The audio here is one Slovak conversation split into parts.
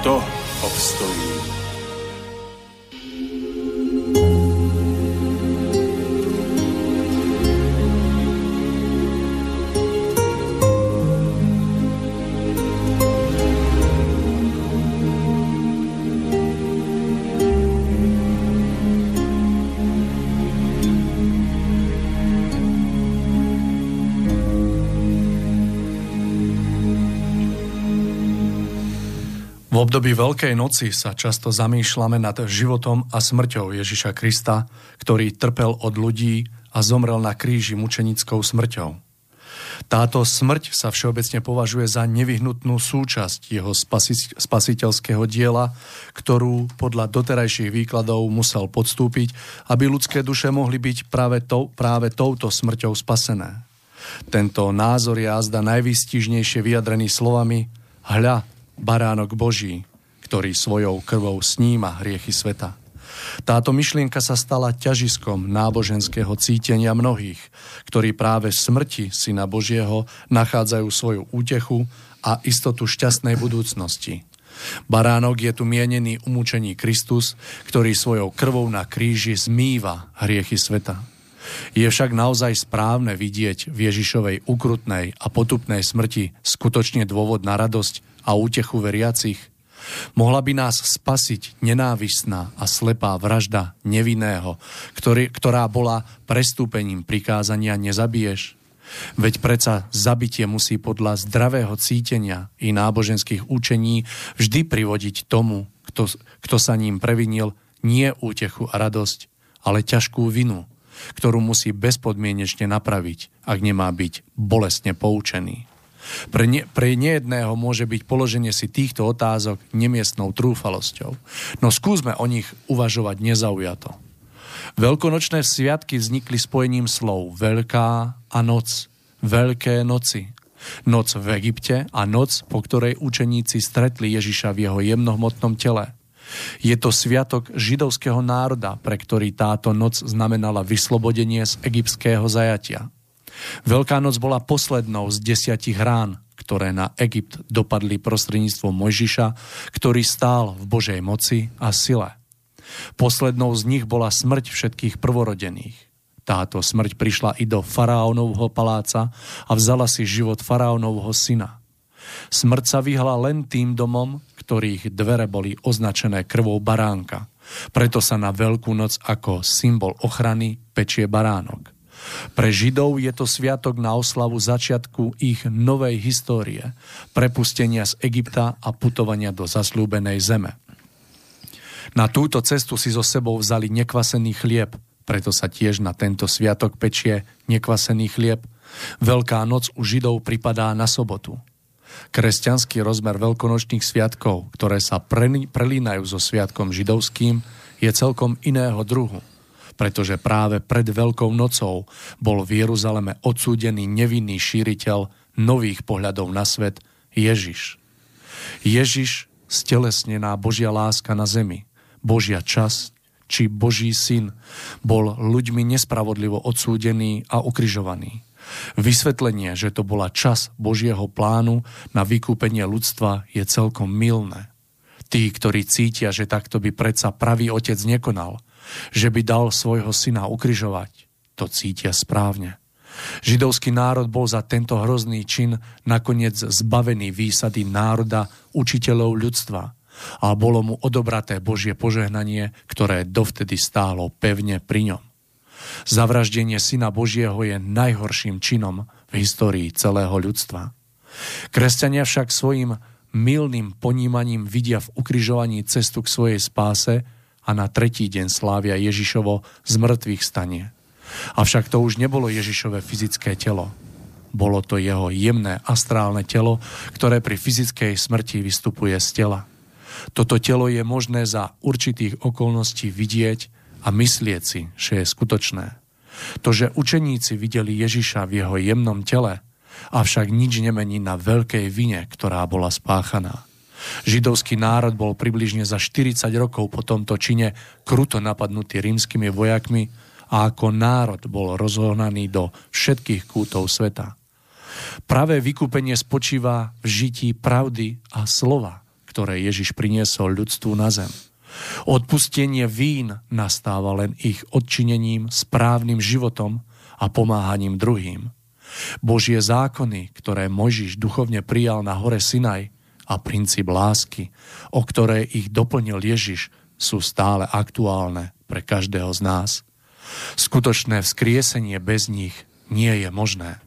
kto obstojí. V období Veľkej noci sa často zamýšľame nad životom a smrťou Ježiša Krista, ktorý trpel od ľudí a zomrel na kríži mučenickou smrťou. Táto smrť sa všeobecne považuje za nevyhnutnú súčasť jeho spasi- spasiteľského diela, ktorú podľa doterajších výkladov musel podstúpiť, aby ľudské duše mohli byť práve, to, práve touto smrťou spasené. Tento názor je azda najvýstižnejšie vyjadrený slovami Hľa, baránok Boží, ktorý svojou krvou sníma hriechy sveta. Táto myšlienka sa stala ťažiskom náboženského cítenia mnohých, ktorí práve v smrti Syna Božieho nachádzajú svoju útechu a istotu šťastnej budúcnosti. Baránok je tu mienený umúčení Kristus, ktorý svojou krvou na kríži zmýva hriechy sveta. Je však naozaj správne vidieť v Ježišovej ukrutnej a potupnej smrti skutočne dôvod na radosť a útechu veriacich? Mohla by nás spasiť nenávisná a slepá vražda nevinného, ktorý, ktorá bola prestúpením prikázania nezabiješ? Veď predsa zabitie musí podľa zdravého cítenia i náboženských učení vždy privodiť tomu, kto, kto sa ním previnil, nie útechu a radosť, ale ťažkú vinu, ktorú musí bezpodmienečne napraviť, ak nemá byť bolestne poučený. Pre, ne, pre nejedného môže byť položenie si týchto otázok nemiestnou trúfalosťou. No skúsme o nich uvažovať nezaujato. Veľkonočné sviatky vznikli spojením slov veľká a noc, veľké noci. Noc v Egypte a noc, po ktorej učeníci stretli Ježiša v jeho jemnohmotnom tele. Je to sviatok židovského národa, pre ktorý táto noc znamenala vyslobodenie z egyptského zajatia. Veľká noc bola poslednou z desiatich rán, ktoré na Egypt dopadli prostredníctvom Mojžiša, ktorý stál v Božej moci a sile. Poslednou z nich bola smrť všetkých prvorodených. Táto smrť prišla i do faraónovho paláca a vzala si život faraónovho syna. Smrť sa vyhla len tým domom, ktorých dvere boli označené krvou baránka. Preto sa na Veľkú noc ako symbol ochrany pečie baránok. Pre Židov je to sviatok na oslavu začiatku ich novej histórie, prepustenia z Egypta a putovania do zaslúbenej zeme. Na túto cestu si so sebou vzali nekvasený chlieb, preto sa tiež na tento sviatok pečie nekvasený chlieb. Veľká noc u Židov pripadá na sobotu. Kresťanský rozmer veľkonočných sviatkov, ktoré sa prelínajú so sviatkom židovským, je celkom iného druhu – pretože práve pred Veľkou nocou bol v Jeruzaleme odsúdený nevinný šíriteľ nových pohľadov na svet Ježiš. Ježiš, stelesnená Božia láska na zemi, Božia časť, či Boží syn, bol ľuďmi nespravodlivo odsúdený a ukrižovaný. Vysvetlenie, že to bola čas Božieho plánu na vykúpenie ľudstva je celkom milné. Tí, ktorí cítia, že takto by predsa pravý otec nekonal, že by dal svojho syna ukryžovať. To cítia správne. Židovský národ bol za tento hrozný čin nakoniec zbavený výsady národa učiteľov ľudstva, a bolo mu odobraté Božie požehnanie, ktoré dovtedy stálo pevne pri ňom. Zavraždenie Syna Božieho je najhorším činom v histórii celého ľudstva. Kresťania však svojim milným ponímaním vidia v ukrižovaní cestu k svojej spáse a na tretí deň slávia Ježišovo z mŕtvych stanie. Avšak to už nebolo Ježišové fyzické telo. Bolo to jeho jemné astrálne telo, ktoré pri fyzickej smrti vystupuje z tela. Toto telo je možné za určitých okolností vidieť a myslieť si, že je skutočné. To, že učeníci videli Ježiša v jeho jemnom tele, avšak nič nemení na veľkej vine, ktorá bola spáchaná. Židovský národ bol približne za 40 rokov po tomto čine kruto napadnutý rímskymi vojakmi a ako národ bol rozhonaný do všetkých kútov sveta. Pravé vykúpenie spočíva v žití pravdy a slova, ktoré Ježiš priniesol ľudstvu na zem. Odpustenie vín nastáva len ich odčinením, správnym životom a pomáhaním druhým. Božie zákony, ktoré Mojžiš duchovne prijal na hore Sinaj a princíp lásky, o ktoré ich doplnil Ježiš, sú stále aktuálne pre každého z nás. Skutočné vzkriesenie bez nich nie je možné.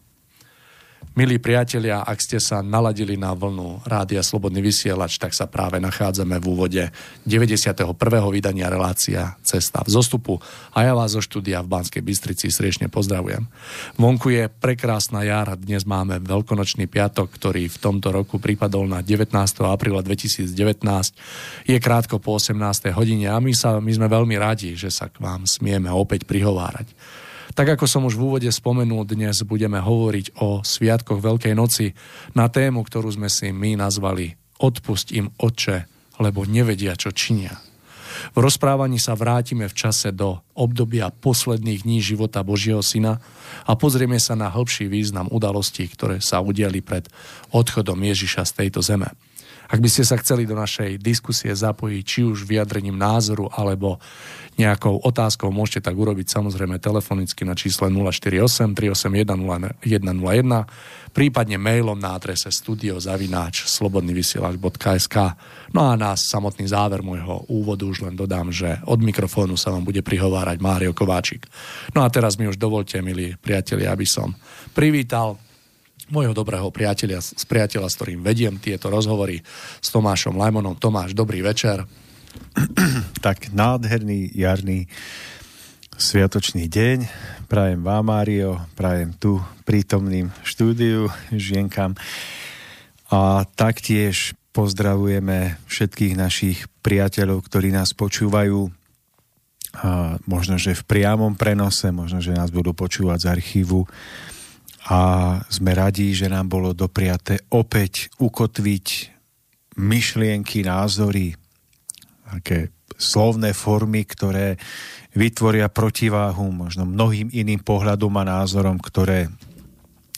Milí priatelia, ak ste sa naladili na vlnu Rádia Slobodný vysielač, tak sa práve nachádzame v úvode 91. vydania relácia Cesta v zostupu a ja vás zo štúdia v Banskej Bystrici sriečne pozdravujem. Vonku je prekrásna jar, dnes máme veľkonočný piatok, ktorý v tomto roku pripadol na 19. apríla 2019. Je krátko po 18. hodine a my, sa, my sme veľmi radi, že sa k vám smieme opäť prihovárať. Tak ako som už v úvode spomenul, dnes budeme hovoriť o Sviatkoch Veľkej noci na tému, ktorú sme si my nazvali Odpust im oče, lebo nevedia, čo činia. V rozprávaní sa vrátime v čase do obdobia posledných dní života Božieho Syna a pozrieme sa na hĺbší význam udalostí, ktoré sa udiali pred odchodom Ježiša z tejto zeme. Ak by ste sa chceli do našej diskusie zapojiť, či už vyjadrením názoru alebo nejakou otázkou môžete tak urobiť samozrejme telefonicky na čísle 048 381 0101, prípadne mailom na adrese studiozavináč slobodnyvysielač.sk. No a na samotný záver môjho úvodu už len dodám, že od mikrofónu sa vám bude prihovárať Mário Kováčik. No a teraz mi už dovolte, milí priatelia, aby som privítal môjho dobrého priateľa, z priateľa, s ktorým vediem tieto rozhovory s Tomášom Lajmonom. Tomáš, dobrý večer. tak nádherný jarný sviatočný deň. Prajem vám, Mário, prajem tu prítomným štúdiu, žienkam. A taktiež pozdravujeme všetkých našich priateľov, ktorí nás počúvajú a možno, že v priamom prenose, možno, že nás budú počúvať z archívu a sme radi, že nám bolo dopriaté opäť ukotviť myšlienky, názory, také slovné formy, ktoré vytvoria protiváhu možno mnohým iným pohľadom a názorom, ktoré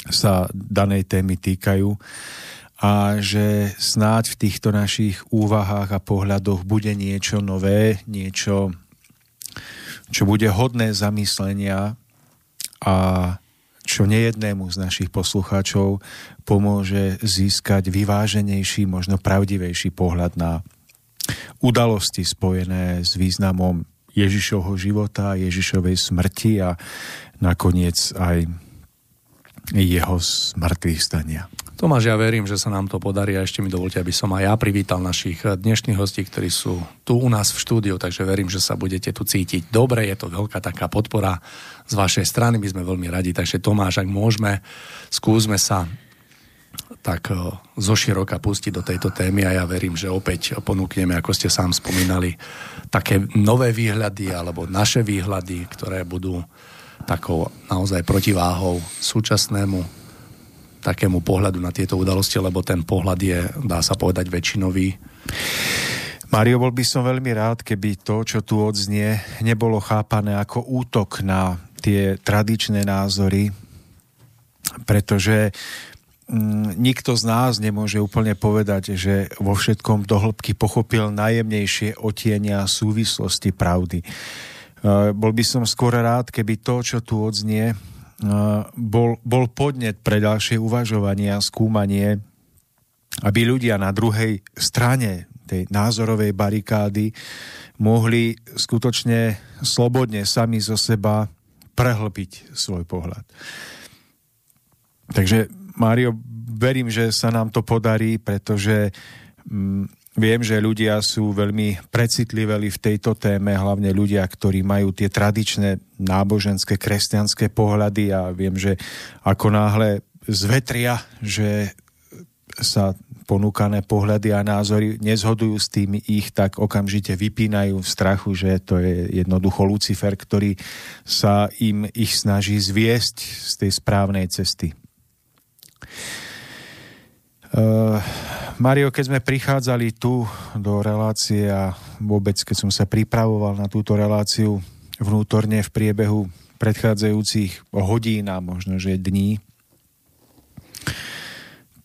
sa danej témy týkajú. A že snáď v týchto našich úvahách a pohľadoch bude niečo nové, niečo, čo bude hodné zamyslenia a čo nejednému z našich poslucháčov pomôže získať vyváženejší, možno pravdivejší pohľad na udalosti spojené s významom Ježišovho života, Ježišovej smrti a nakoniec aj jeho smrtvých stania. Tomáš, ja verím, že sa nám to podarí a ešte mi dovolte, aby som aj ja privítal našich dnešných hostí, ktorí sú tu u nás v štúdiu, takže verím, že sa budete tu cítiť dobre, je to veľká taká podpora z vašej strany, my sme veľmi radi, takže Tomáš, ak môžeme, skúsme sa tak e, zo široka pustiť do tejto témy a ja verím, že opäť ponúkneme, ako ste sám spomínali, také nové výhľady alebo naše výhľady, ktoré budú takou naozaj protiváhou súčasnému takému pohľadu na tieto udalosti, lebo ten pohľad je, dá sa povedať, väčšinový. Mario, bol by som veľmi rád, keby to, čo tu odznie, nebolo chápané ako útok na tie tradičné názory, pretože Mm, nikto z nás nemôže úplne povedať, že vo všetkom dohlbky pochopil najjemnejšie otienia súvislosti pravdy. E, bol by som skôr rád, keby to, čo tu odznie, bol, bol podnet pre ďalšie uvažovanie a skúmanie, aby ľudia na druhej strane tej názorovej barikády, mohli skutočne slobodne sami zo seba prehlbiť svoj pohľad. Takže Mário, verím, že sa nám to podarí, pretože mm, Viem, že ľudia sú veľmi precitliveli v tejto téme, hlavne ľudia, ktorí majú tie tradičné náboženské, kresťanské pohľady a viem, že ako náhle zvetria, že sa ponúkané pohľady a názory nezhodujú s tými ich, tak okamžite vypínajú v strachu, že to je jednoducho Lucifer, ktorý sa im ich snaží zviesť z tej správnej cesty. Uh, Mario, keď sme prichádzali tu do relácie a vôbec keď som sa pripravoval na túto reláciu vnútorne v priebehu predchádzajúcich hodín a možno, že dní,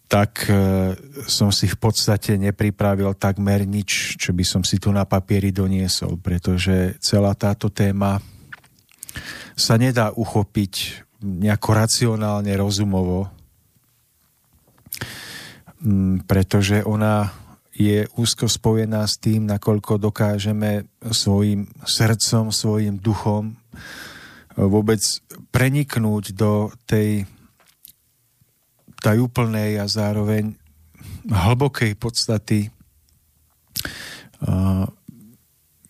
tak uh, som si v podstate nepripravil takmer nič, čo by som si tu na papieri doniesol, pretože celá táto téma sa nedá uchopiť nejako racionálne, rozumovo, pretože ona je úzko spojená s tým, nakoľko dokážeme svojim srdcom, svojim duchom e, vôbec preniknúť do tej tajúplnej a zároveň hlbokej podstaty e,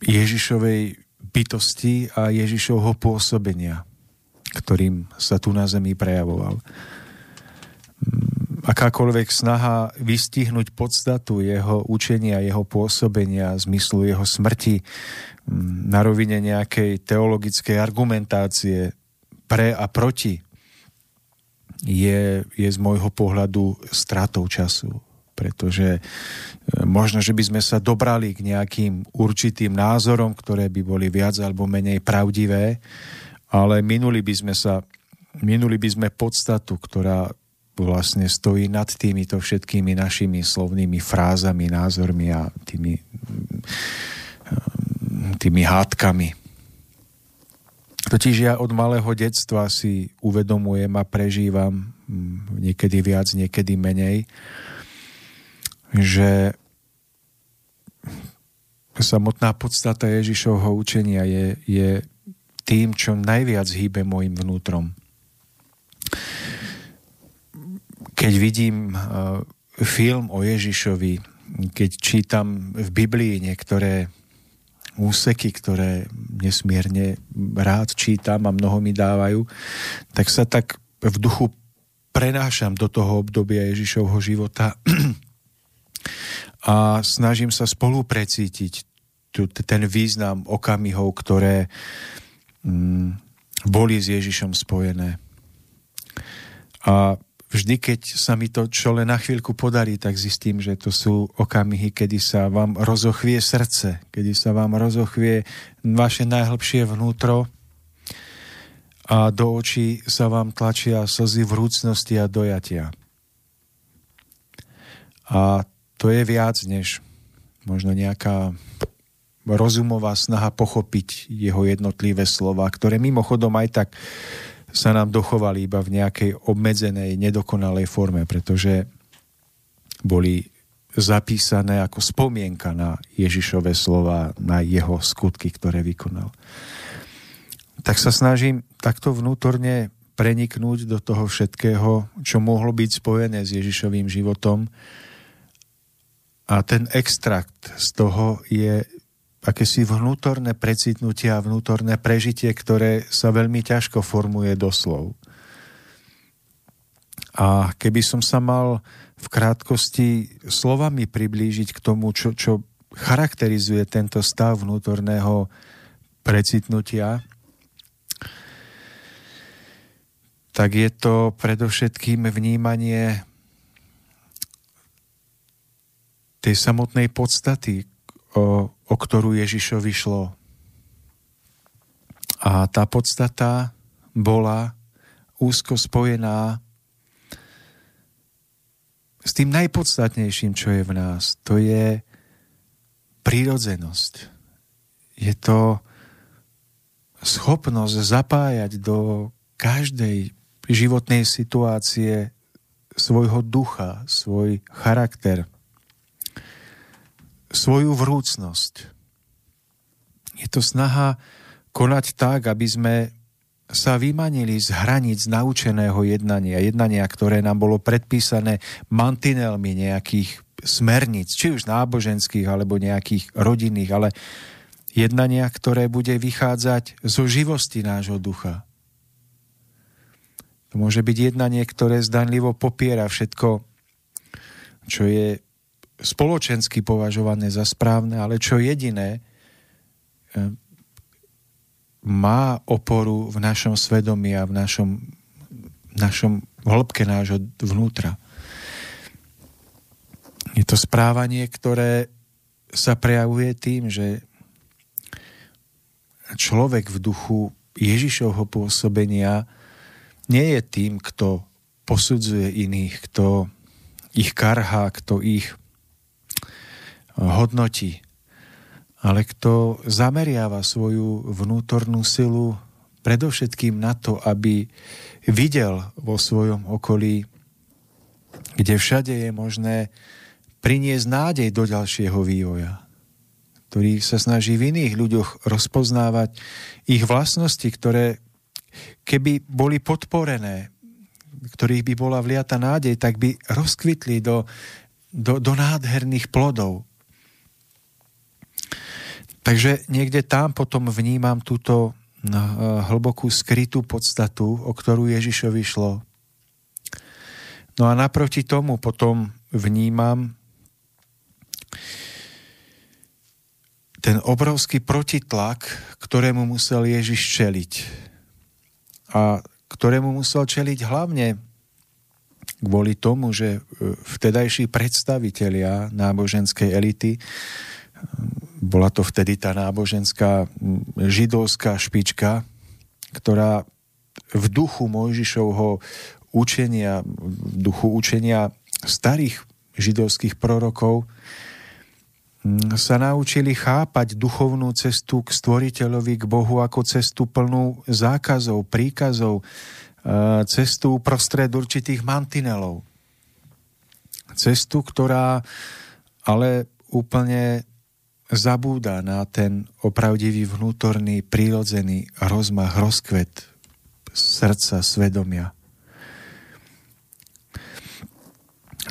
Ježišovej bytosti a Ježišovho pôsobenia, ktorým sa tu na zemi prejavoval. Akákoľvek snaha vystihnúť podstatu jeho učenia, jeho pôsobenia, zmyslu jeho smrti na rovine nejakej teologickej argumentácie pre a proti je, je z môjho pohľadu stratou času. Pretože e, možno, že by sme sa dobrali k nejakým určitým názorom, ktoré by boli viac alebo menej pravdivé, ale minuli by sme sa minuli by sme podstatu, ktorá vlastne stojí nad týmito všetkými našimi slovnými frázami, názormi a tými, tými hádkami. Totiž ja od malého detstva si uvedomujem a prežívam mm, niekedy viac, niekedy menej, že samotná podstata Ježišovho učenia je, je tým, čo najviac hýbe môjim vnútrom keď vidím uh, film o Ježišovi, keď čítam v Biblii niektoré úseky, ktoré nesmierne rád čítam a mnoho mi dávajú, tak sa tak v duchu prenášam do toho obdobia Ježišovho života a snažím sa spolu precítiť ten význam okamihov, ktoré mm, boli s Ježišom spojené. A vždy, keď sa mi to čo len na chvíľku podarí, tak zistím, že to sú okamihy, kedy sa vám rozochvie srdce, kedy sa vám rozochvie vaše najhlbšie vnútro a do očí sa vám tlačia slzy vrúcnosti a dojatia. A to je viac než možno nejaká rozumová snaha pochopiť jeho jednotlivé slova, ktoré mimochodom aj tak sa nám dochovali iba v nejakej obmedzenej, nedokonalej forme, pretože boli zapísané ako spomienka na Ježišové slova, na jeho skutky, ktoré vykonal. Tak sa snažím takto vnútorne preniknúť do toho všetkého, čo mohlo byť spojené s Ježišovým životom. A ten extrakt z toho je akési vnútorné precitnutie a vnútorné prežitie, ktoré sa veľmi ťažko formuje doslov. A keby som sa mal v krátkosti slovami priblížiť k tomu, čo, čo charakterizuje tento stav vnútorného precitnutia, tak je to predovšetkým vnímanie tej samotnej podstaty, o ktorú Ježišovi šlo. A tá podstata bola úzko spojená s tým najpodstatnejším, čo je v nás. To je prírodzenosť. Je to schopnosť zapájať do každej životnej situácie svojho ducha, svoj charakter – svoju vrúcnosť. Je to snaha konať tak, aby sme sa vymanili z hraníc naučeného jednania, jednania, ktoré nám bolo predpísané mantinelmi nejakých smerníc, či už náboženských alebo nejakých rodinných, ale jednania, ktoré bude vychádzať zo živosti nášho ducha. To môže byť jednanie, ktoré zdanlivo popiera všetko, čo je spoločensky považované za správne, ale čo jediné e, má oporu v našom svedomí a v našom, našom hĺbke nášho vnútra. Je to správanie, ktoré sa prejavuje tým, že človek v duchu Ježišovho pôsobenia nie je tým, kto posudzuje iných, kto ich karhá, kto ich hodnotí, ale kto zameriava svoju vnútornú silu predovšetkým na to, aby videl vo svojom okolí, kde všade je možné priniesť nádej do ďalšieho vývoja, ktorý sa snaží v iných ľuďoch rozpoznávať ich vlastnosti, ktoré keby boli podporené, ktorých by bola vliata nádej, tak by rozkvitli do, do, do nádherných plodov, Takže niekde tam potom vnímam túto eh, hlbokú skrytú podstatu, o ktorú Ježišovi šlo. No a naproti tomu potom vnímam ten obrovský protitlak, ktorému musel Ježiš čeliť. A ktorému musel čeliť hlavne kvôli tomu, že eh, vtedajší predstavitelia náboženskej elity bola to vtedy tá náboženská židovská špička, ktorá v duchu Mojžišovho učenia, v duchu učenia starých židovských prorokov sa naučili chápať duchovnú cestu k stvoriteľovi, k Bohu ako cestu plnú zákazov, príkazov, cestu prostred určitých mantinelov. Cestu, ktorá ale úplne zabúda na ten opravdivý vnútorný, prírodzený rozmach, rozkvet srdca, svedomia.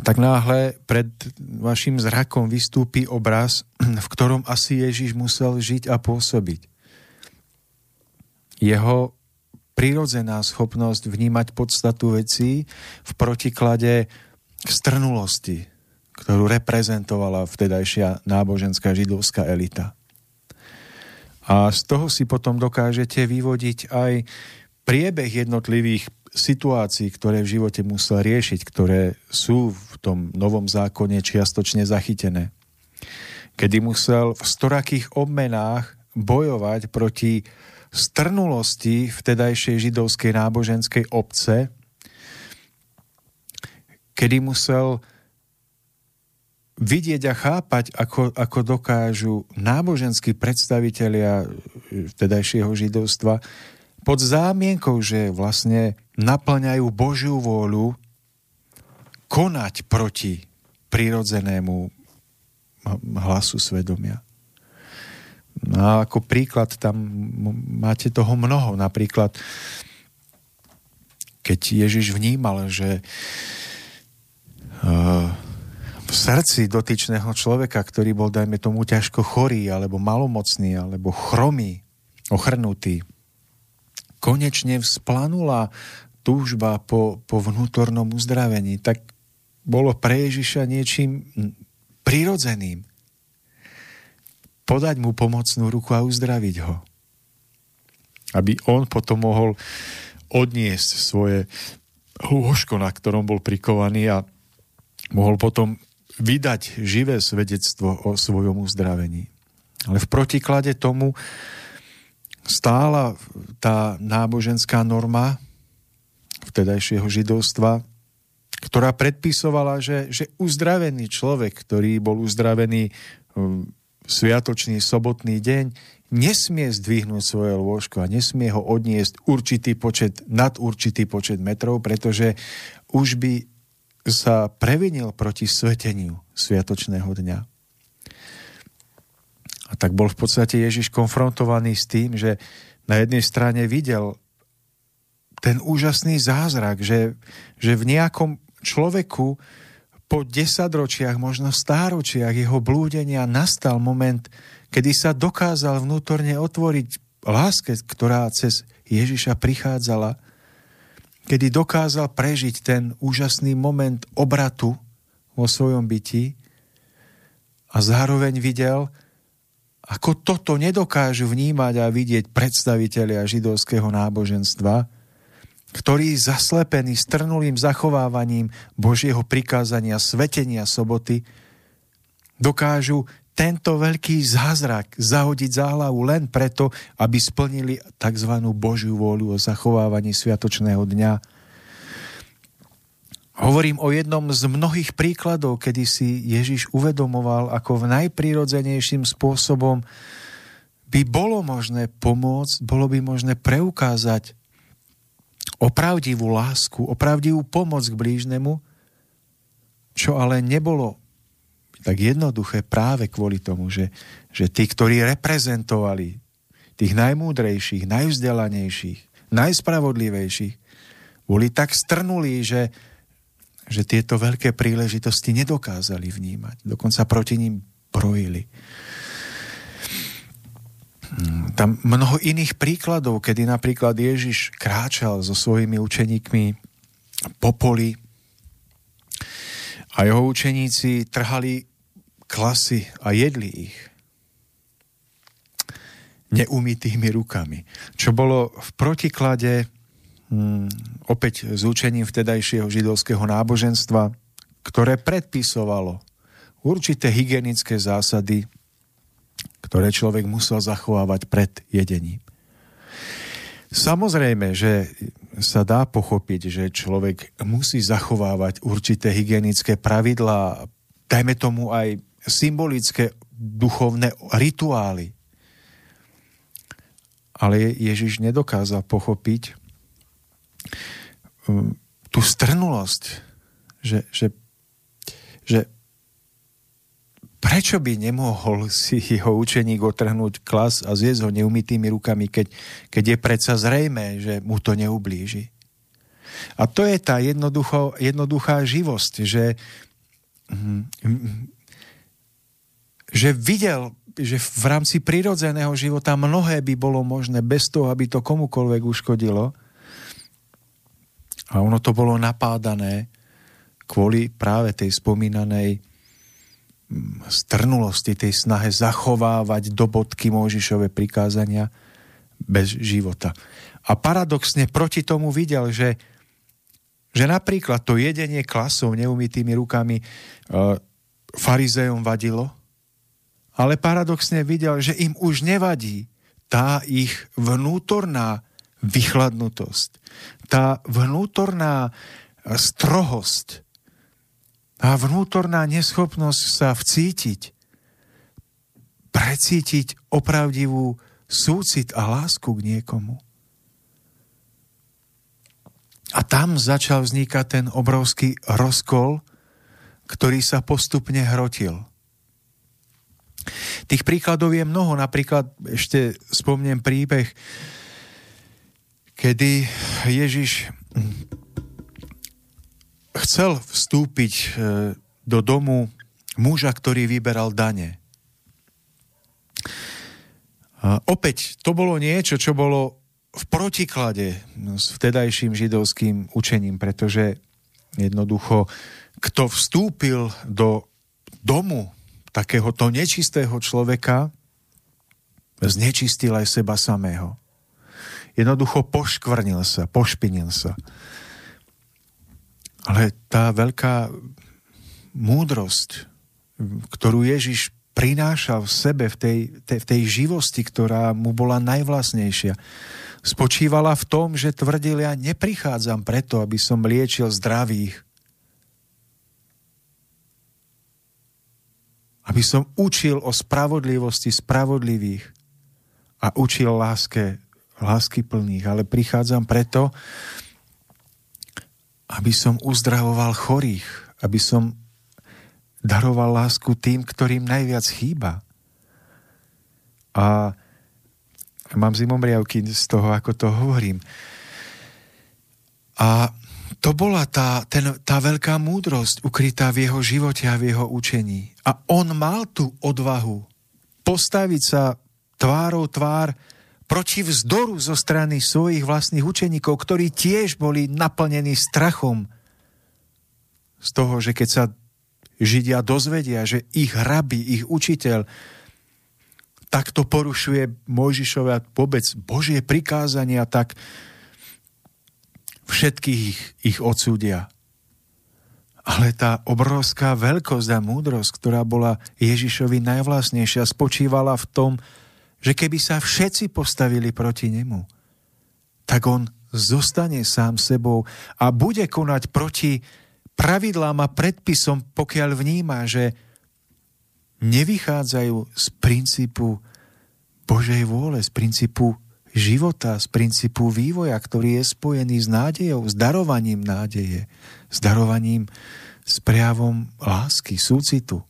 Tak náhle pred vašim zrakom vystúpi obraz, v ktorom asi Ježiš musel žiť a pôsobiť. Jeho prirodzená schopnosť vnímať podstatu vecí v protiklade k strnulosti, ktorú reprezentovala vtedajšia náboženská židovská elita. A z toho si potom dokážete vyvodiť aj priebeh jednotlivých situácií, ktoré v živote musel riešiť, ktoré sú v tom novom zákone čiastočne zachytené. Kedy musel v storakých obmenách bojovať proti strnulosti vtedajšej židovskej náboženskej obce, kedy musel vidieť a chápať, ako, ako dokážu náboženskí predstavitelia vtedajšieho židovstva pod zámienkou, že vlastne naplňajú Božiu vôľu konať proti prirodzenému hlasu svedomia. No a ako príklad tam máte toho mnoho. Napríklad, keď Ježiš vnímal, že uh, srdci dotyčného človeka, ktorý bol, dajme tomu, ťažko chorý, alebo malomocný, alebo chromý, ochrnutý, konečne vzplanula túžba po, po vnútornom uzdravení, tak bolo pre Ježiša niečím prirodzeným. Podať mu pomocnú ruku a uzdraviť ho. Aby on potom mohol odniesť svoje lôžko, na ktorom bol prikovaný a mohol potom vydať živé svedectvo o svojom uzdravení. Ale v protiklade tomu stála tá náboženská norma vtedajšieho židovstva, ktorá predpisovala, že, že uzdravený človek, ktorý bol uzdravený um, sviatočný sobotný deň, nesmie zdvihnúť svoje lôžko a nesmie ho odniesť určitý počet, nad určitý počet metrov, pretože už by sa previnil proti sveteniu sviatočného dňa. A tak bol v podstate Ježiš konfrontovaný s tým, že na jednej strane videl ten úžasný zázrak, že, že v nejakom človeku po desaťročiach, možno stáročiach jeho blúdenia nastal moment, kedy sa dokázal vnútorne otvoriť láske, ktorá cez Ježiša prichádzala, kedy dokázal prežiť ten úžasný moment obratu vo svojom byti a zároveň videl, ako toto nedokážu vnímať a vidieť predstavitelia židovského náboženstva, ktorí zaslepení strnulým zachovávaním Božieho prikázania, svetenia soboty, dokážu tento veľký zázrak zahodiť za hlavu len preto, aby splnili tzv. Božiu vôľu o zachovávaní sviatočného dňa. Hovorím o jednom z mnohých príkladov, kedy si Ježiš uvedomoval, ako v najprirodzenejším spôsobom by bolo možné pomôcť, bolo by možné preukázať opravdivú lásku, opravdivú pomoc k blížnemu, čo ale nebolo tak jednoduché práve kvôli tomu, že, že tí, ktorí reprezentovali tých najmúdrejších, najvzdelanejších, najspravodlivejších, boli tak strnulí, že, že tieto veľké príležitosti nedokázali vnímať. Dokonca proti ním brojili. Tam mnoho iných príkladov, kedy napríklad Ježiš kráčal so svojimi učeníkmi po poli a jeho učeníci trhali klasy a jedli ich neumytými rukami. Čo bolo v protiklade Hmm, opäť s učením vtedajšieho židovského náboženstva, ktoré predpisovalo určité hygienické zásady, ktoré človek musel zachovávať pred jedením. Samozrejme, že sa dá pochopiť, že človek musí zachovávať určité hygienické pravidlá, dajme tomu aj symbolické duchovné rituály. Ale Ježiš nedokázal pochopiť, Um, tú strnulosť, že, že, že prečo by nemohol si jeho učeník otrhnúť klas a zjesť ho neumytými rukami, keď, keď je predsa zrejme, že mu to neublíži. A to je tá jednoduchá živosť, že, že videl, že v rámci prirodzeného života mnohé by bolo možné bez toho, aby to komukoľvek uškodilo, a ono to bolo napádané kvôli práve tej spomínanej mm, strnulosti, tej snahe zachovávať do bodky Mojžišové prikázania bez života. A paradoxne proti tomu videl, že, že napríklad to jedenie klasov neumytými rukami e, farizejom vadilo, ale paradoxne videl, že im už nevadí tá ich vnútorná vychladnutosť, tá vnútorná strohosť, tá vnútorná neschopnosť sa vcítiť, precítiť opravdivú súcit a lásku k niekomu. A tam začal vznikať ten obrovský rozkol, ktorý sa postupne hrotil. Tých príkladov je mnoho, napríklad ešte spomnem príbeh kedy Ježiš chcel vstúpiť e, do domu muža, ktorý vyberal dane. A opäť, to bolo niečo, čo bolo v protiklade s vtedajším židovským učením, pretože jednoducho, kto vstúpil do domu takéhoto nečistého človeka, znečistil aj seba samého jednoducho poškvrnil sa, pošpinil sa. Ale tá veľká múdrosť, ktorú Ježiš prinášal v sebe, v tej, tej, v tej živosti, ktorá mu bola najvlastnejšia, spočívala v tom, že tvrdil, ja neprichádzam preto, aby som liečil zdravých, aby som učil o spravodlivosti spravodlivých a učil láske lásky plných, ale prichádzam preto, aby som uzdravoval chorých, aby som daroval lásku tým, ktorým najviac chýba. A mám zimomriavky z toho, ako to hovorím. A to bola tá, ten, tá veľká múdrosť ukrytá v jeho živote a v jeho učení. A on mal tú odvahu postaviť sa tvárou tvár proti vzdoru zo strany svojich vlastných učeníkov, ktorí tiež boli naplnení strachom z toho, že keď sa Židia dozvedia, že ich rabi, ich učiteľ takto porušuje Mojžišové vôbec Božie prikázania, tak všetkých ich, ich odsúdia. Ale tá obrovská veľkosť a múdrosť, ktorá bola Ježišovi najvlastnejšia, spočívala v tom, že keby sa všetci postavili proti nemu, tak on zostane sám sebou a bude konať proti pravidlám a predpisom, pokiaľ vníma, že nevychádzajú z princípu Božej vôle, z princípu života, z princípu vývoja, ktorý je spojený s nádejou, s darovaním nádeje, s darovaním, s prejavom lásky, súcitu.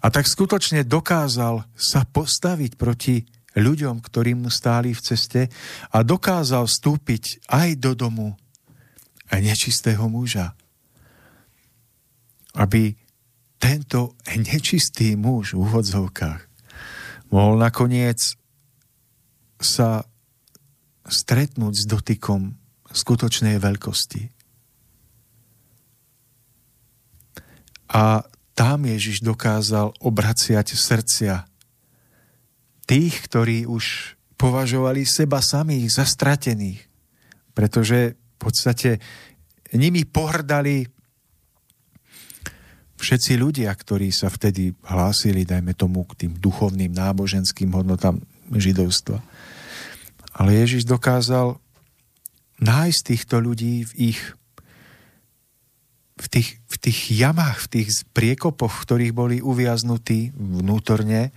A tak skutočne dokázal sa postaviť proti ľuďom, ktorí mu stáli v ceste a dokázal vstúpiť aj do domu nečistého muža. Aby tento nečistý muž v úvodzovkách mohol nakoniec sa stretnúť s dotykom skutočnej veľkosti. A tam Ježiš dokázal obraciať srdcia tých, ktorí už považovali seba samých za stratených, pretože v podstate nimi pohrdali všetci ľudia, ktorí sa vtedy hlásili, dajme tomu, k tým duchovným, náboženským hodnotám židovstva. Ale Ježiš dokázal nájsť týchto ľudí v ich v tých, v tých jamách, v tých priekopoch, v ktorých boli uviaznutí vnútorne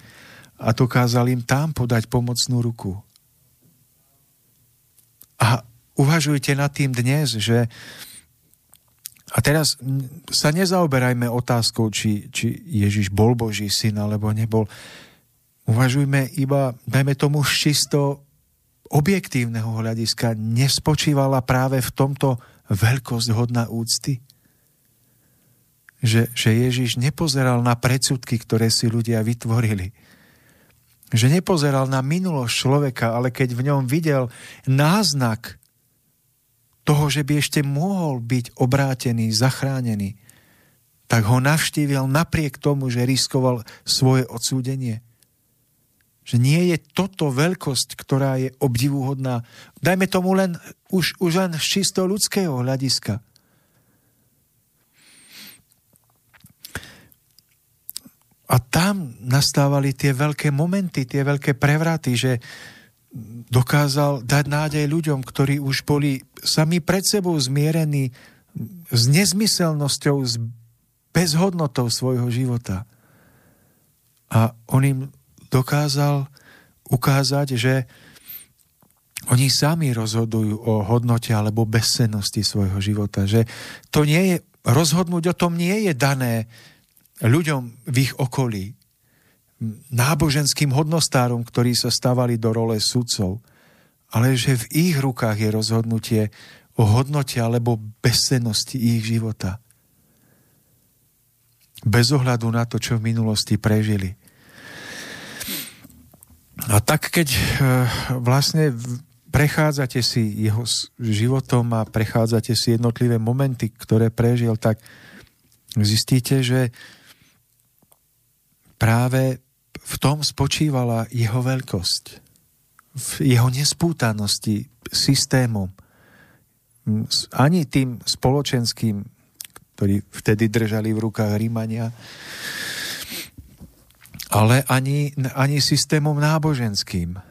a dokázal im tam podať pomocnú ruku. A uvažujte nad tým dnes, že a teraz sa nezaoberajme otázkou, či, či Ježiš bol Boží syn alebo nebol. Uvažujme iba, dajme tomu čisto objektívneho hľadiska, nespočívala práve v tomto veľkosť hodná úcty? Že, že Ježiš nepozeral na predsudky, ktoré si ľudia vytvorili. Že nepozeral na minulosť človeka, ale keď v ňom videl náznak toho, že by ešte mohol byť obrátený, zachránený, tak ho navštívil napriek tomu, že riskoval svoje odsúdenie. Že nie je toto veľkosť, ktorá je obdivuhodná. Dajme tomu len už, už len z čisto ľudského hľadiska. A tam nastávali tie veľké momenty, tie veľké prevraty, že dokázal dať nádej ľuďom, ktorí už boli sami pred sebou zmierení s nezmyselnosťou, s bezhodnotou svojho života. A on im dokázal ukázať, že oni sami rozhodujú o hodnote alebo bezsennosti svojho života. Že to nie je, rozhodnúť o tom nie je dané ľuďom v ich okolí náboženským hodnostárom, ktorí sa stávali do role sudcov, ale že v ich rukách je rozhodnutie o hodnote alebo bezcennosti ich života. Bez ohľadu na to, čo v minulosti prežili. A tak keď e, vlastne prechádzate si jeho životom a prechádzate si jednotlivé momenty, ktoré prežil, tak zistíte, že práve v tom spočívala jeho veľkosť, v jeho nespútanosti systémom, ani tým spoločenským, ktorí vtedy držali v rukách Rímania, ale ani, ani systémom náboženským.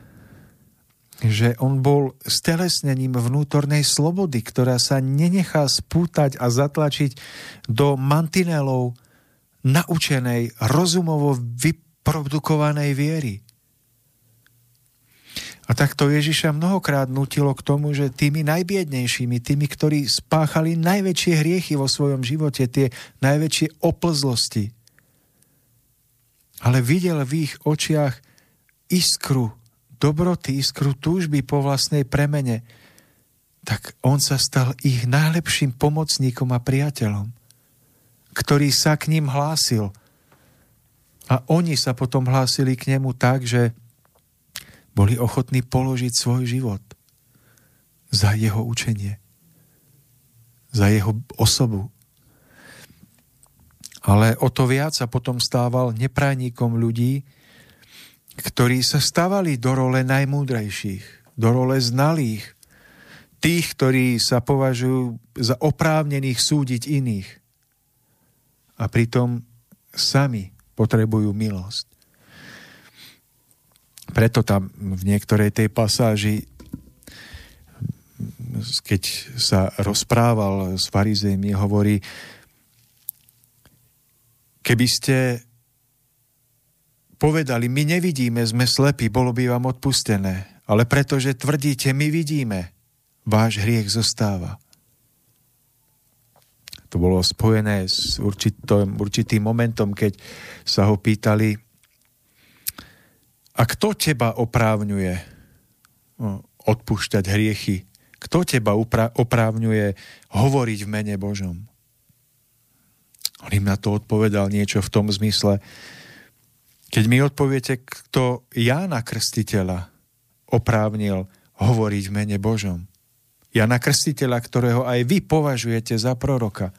Že on bol stelesnením vnútornej slobody, ktorá sa nenechá spútať a zatlačiť do mantinelov naučenej, rozumovo vyp- produkovanej viery. A takto Ježiša mnohokrát nutilo k tomu, že tými najbiednejšími, tými, ktorí spáchali najväčšie hriechy vo svojom živote, tie najväčšie oplzlosti, ale videl v ich očiach iskru dobroty, iskru túžby po vlastnej premene, tak on sa stal ich najlepším pomocníkom a priateľom, ktorý sa k ním hlásil. A oni sa potom hlásili k nemu tak, že boli ochotní položiť svoj život za jeho učenie, za jeho osobu. Ale o to viac sa potom stával neprajníkom ľudí, ktorí sa stavali do role najmúdrejších, do role znalých, tých, ktorí sa považujú za oprávnených súdiť iných. A pritom sami potrebujú milosť. Preto tam v niektorej tej pasáži, keď sa rozprával s farizejmi, hovorí, keby ste povedali, my nevidíme, sme slepí, bolo by vám odpustené. Ale pretože tvrdíte, my vidíme, váš hriech zostáva. To bolo spojené s určitým, určitým momentom, keď sa ho pýtali, a kto teba oprávňuje no, odpúšťať hriechy? Kto teba oprávňuje hovoriť v mene Božom? On im na to odpovedal niečo v tom zmysle, keď mi odpoviete, kto Jána Krstiteľa oprávnil hovoriť v mene Božom. Jana Krstiteľa, ktorého aj vy považujete za proroka.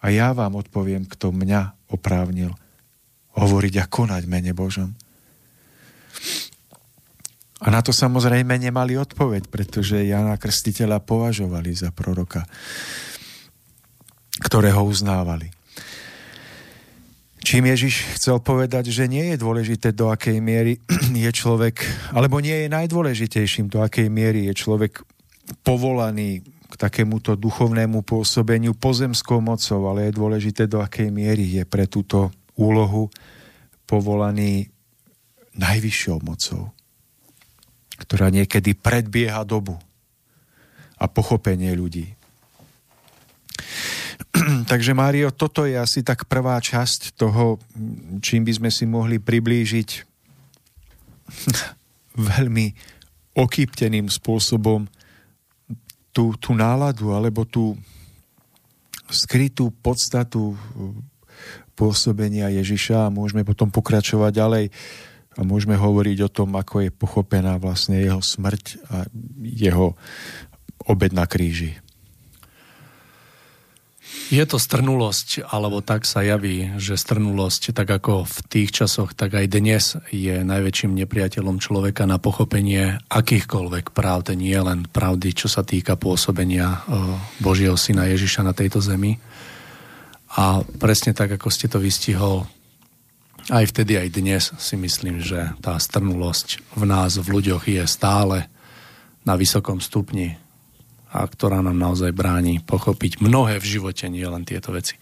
A ja vám odpoviem, kto mňa oprávnil hovoriť a konať v mene Božom. A na to samozrejme nemali odpoveď, pretože Jana Krstiteľa považovali za proroka, ktorého uznávali. Čím Ježiš chcel povedať, že nie je dôležité, do akej miery je človek, alebo nie je najdôležitejším, do akej miery je človek povolaný k takémuto duchovnému pôsobeniu pozemskou mocou, ale je dôležité, do akej miery je pre túto úlohu povolaný najvyššou mocou, ktorá niekedy predbieha dobu a pochopenie ľudí. Takže Mário, toto je asi tak prvá časť toho, čím by sme si mohli priblížiť veľmi okýpteným spôsobom tú, tú náladu alebo tú skrytú podstatu pôsobenia Ježiša a môžeme potom pokračovať ďalej a môžeme hovoriť o tom, ako je pochopená vlastne jeho smrť a jeho obed na kríži. Je to strnulosť, alebo tak sa javí, že strnulosť, tak ako v tých časoch, tak aj dnes je najväčším nepriateľom človeka na pochopenie akýchkoľvek pravd, nie len pravdy, čo sa týka pôsobenia Božieho syna Ježiša na tejto zemi. A presne tak, ako ste to vystihol, aj vtedy, aj dnes si myslím, že tá strnulosť v nás, v ľuďoch je stále na vysokom stupni a ktorá nám naozaj bráni pochopiť mnohé v živote, nie len tieto veci.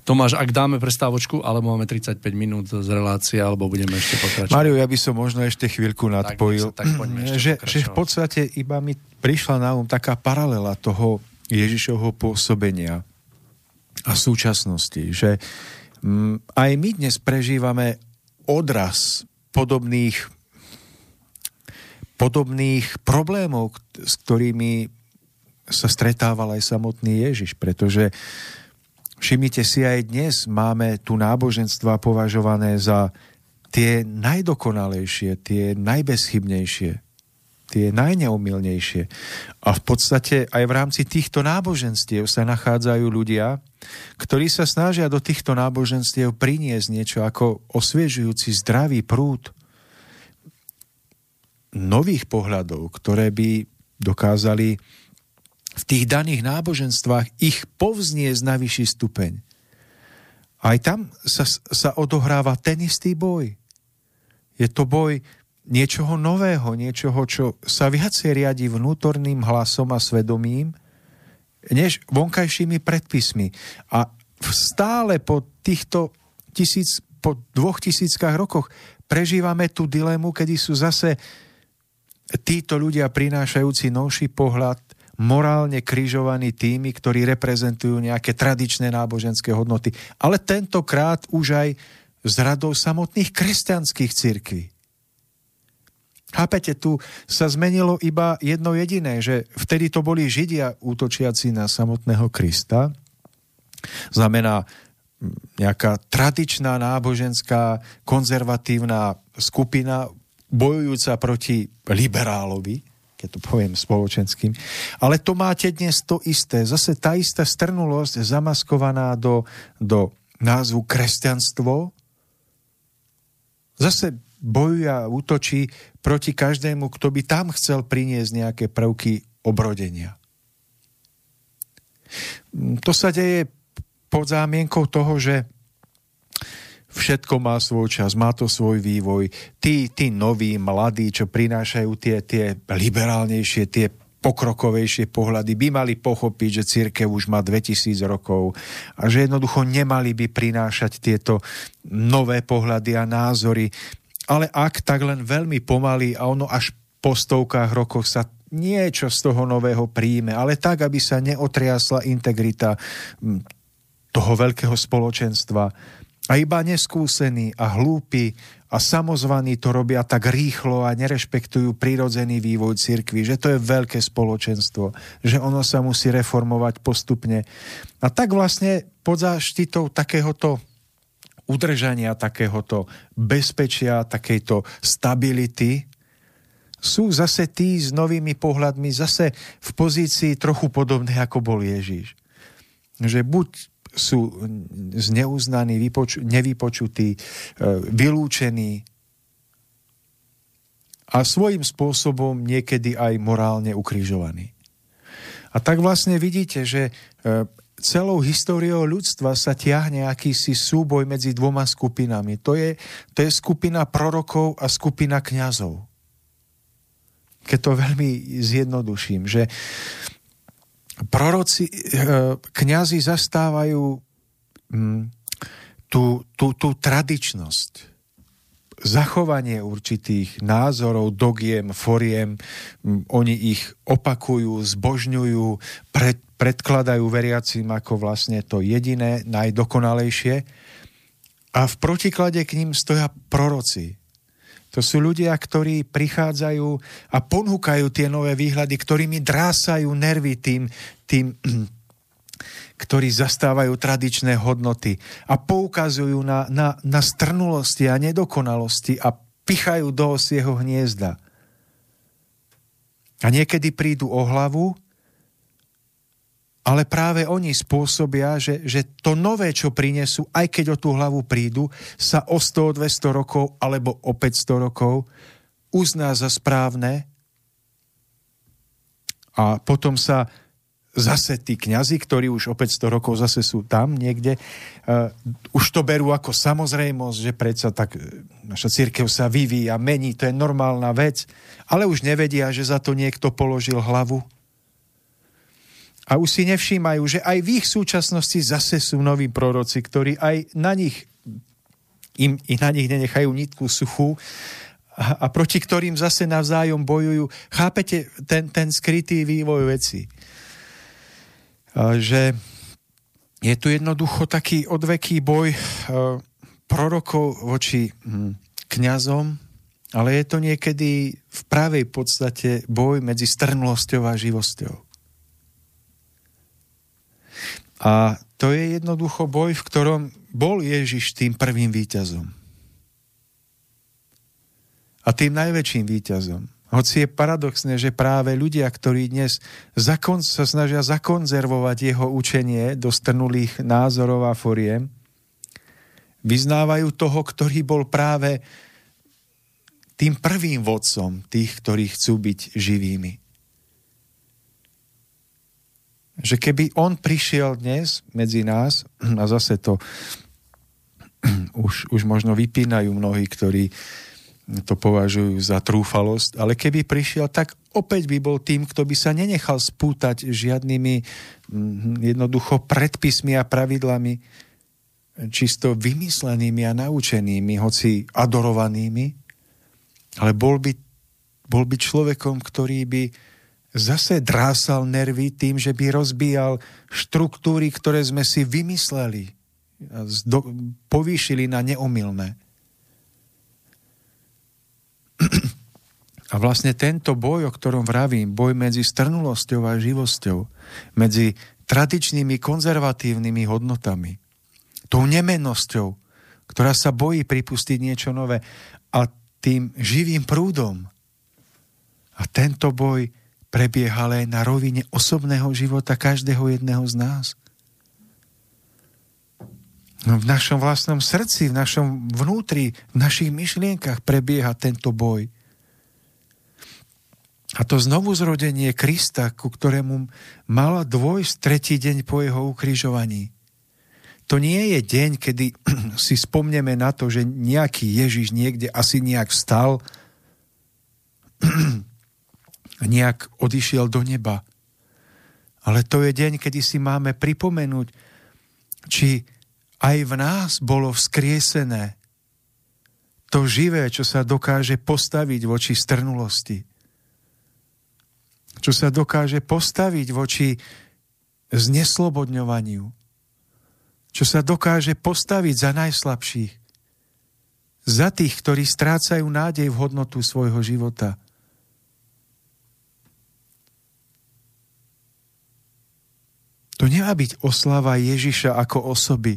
Tomáš, ak dáme prestávočku, alebo máme 35 minút z relácie, alebo budeme ešte pokračovať. Mario, ja by som možno ešte chvíľku nadpojil, tak, tak že, že v podstate iba mi prišla na um taká paralela toho Ježišovho pôsobenia a súčasnosti, že m, mm, aj my dnes prežívame odraz podobných podobných problémov, s ktorými sa stretával aj samotný Ježiš, pretože všimnite si aj dnes máme tu náboženstva považované za tie najdokonalejšie, tie najbezchybnejšie, tie najneumilnejšie. A v podstate aj v rámci týchto náboženstiev sa nachádzajú ľudia, ktorí sa snažia do týchto náboženstiev priniesť niečo ako osviežujúci zdravý prúd nových pohľadov, ktoré by dokázali v tých daných náboženstvách ich povzniesť na vyšší stupeň. Aj tam sa, sa odohráva ten istý boj. Je to boj niečoho nového, niečoho, čo sa viacej riadi vnútorným hlasom a svedomím, než vonkajšími predpismi. A stále po týchto tisíc, po dvoch tisíckach rokoch prežívame tú dilemu, kedy sú zase títo ľudia prinášajúci novší pohľad, morálne križovaní tými, ktorí reprezentujú nejaké tradičné náboženské hodnoty. Ale tentokrát už aj z radou samotných kresťanských cirkví. Chápete, tu sa zmenilo iba jedno jediné, že vtedy to boli Židia útočiaci na samotného Krista. Znamená nejaká tradičná náboženská konzervatívna skupina bojujúca proti liberálovi, keď to poviem spoločenským. Ale to máte dnes to isté. Zase tá istá strnulosť zamaskovaná do, do názvu kresťanstvo. Zase bojuje a útočí proti každému, kto by tam chcel priniesť nejaké prvky obrodenia. To sa deje pod zámienkou toho, že všetko má svoj čas, má to svoj vývoj. Tí, tí noví, mladí, čo prinášajú tie, tie liberálnejšie, tie pokrokovejšie pohľady, by mali pochopiť, že církev už má 2000 rokov a že jednoducho nemali by prinášať tieto nové pohľady a názory, ale ak, tak len veľmi pomaly a ono až po stovkách rokoch sa niečo z toho nového príjme, ale tak, aby sa neotriasla integrita toho veľkého spoločenstva. A iba neskúsení a hlúpi a samozvaní to robia tak rýchlo a nerešpektujú prírodzený vývoj cirkvi, že to je veľké spoločenstvo, že ono sa musí reformovať postupne. A tak vlastne pod záštitou takéhoto udržania takéhoto bezpečia, takejto stability, sú zase tí s novými pohľadmi zase v pozícii trochu podobné, ako bol Ježíš. Že buď sú zneuznaní, vypoču, nevypočutí, e, vylúčení a svojím spôsobom niekedy aj morálne ukrižovaní. A tak vlastne vidíte, že e, celou históriou ľudstva sa tiahne akýsi súboj medzi dvoma skupinami. To je, to je skupina prorokov a skupina kňazov. Keď to veľmi zjednoduším, že proroci, eh, kňazi zastávajú mm, tú, tú, tú tradičnosť, zachovanie určitých názorov, dogiem, foriem, oni ich opakujú, zbožňujú, pred, predkladajú veriacim ako vlastne to jediné, najdokonalejšie. A v protiklade k ním stoja proroci. To sú ľudia, ktorí prichádzajú a ponúkajú tie nové výhľady, ktorými drásajú nervy tým, tým ktorí zastávajú tradičné hodnoty a poukazujú na, na, na strnulosti a nedokonalosti a pichajú do osieho hniezda. A niekedy prídu o hlavu, ale práve oni spôsobia, že, že to nové, čo prinesú, aj keď o tú hlavu prídu, sa o 100, 200 rokov alebo o 500 rokov uzná za správne a potom sa zase tí kňazi, ktorí už o 500 rokov zase sú tam niekde, uh, už to berú ako samozrejmosť, že predsa tak uh, naša církev sa vyvíja, mení, to je normálna vec, ale už nevedia, že za to niekto položil hlavu. A už si nevšímajú, že aj v ich súčasnosti zase sú noví proroci, ktorí aj na nich, im, i na nich nenechajú nitku suchú a, a proti ktorým zase navzájom bojujú. Chápete ten, ten skrytý vývoj veci? že je tu jednoducho taký odveký boj prorokov voči hm, kňazom, ale je to niekedy v pravej podstate boj medzi strnulosťou a živosťou. A to je jednoducho boj, v ktorom bol Ježiš tým prvým výťazom. A tým najväčším výťazom. Hoci je paradoxné, že práve ľudia, ktorí dnes zakon, sa snažia zakonzervovať jeho učenie do strnulých názorov a foriem, vyznávajú toho, ktorý bol práve tým prvým vodcom tých, ktorí chcú byť živými. Že keby on prišiel dnes medzi nás, a zase to už, už možno vypínajú mnohí, ktorí to považujú za trúfalosť, ale keby prišiel, tak opäť by bol tým, kto by sa nenechal spútať žiadnymi mm, jednoducho predpismi a pravidlami, čisto vymyslenými a naučenými, hoci adorovanými, ale bol by, bol by človekom, ktorý by zase drásal nervy tým, že by rozbíjal štruktúry, ktoré sme si vymysleli, povýšili na neomilné. A vlastne tento boj, o ktorom vravím, boj medzi strnulosťou a živosťou, medzi tradičnými konzervatívnymi hodnotami, tou nemennosťou, ktorá sa bojí pripustiť niečo nové a tým živým prúdom. A tento boj prebieha len na rovine osobného života každého jedného z nás. No v našom vlastnom srdci, v našom vnútri, v našich myšlienkach prebieha tento boj. A to znovu zrodenie Krista, ku ktorému mala dvojsť tretí deň po jeho ukrižovaní. To nie je deň, kedy si spomneme na to, že nejaký Ježiš niekde asi nejak vstal nejak odišiel do neba. Ale to je deň, kedy si máme pripomenúť, či aj v nás bolo vzkriesené to živé, čo sa dokáže postaviť voči strnulosti. Čo sa dokáže postaviť voči zneslobodňovaniu čo sa dokáže postaviť za najslabších, za tých, ktorí strácajú nádej v hodnotu svojho života. To nemá byť oslava Ježiša ako osoby.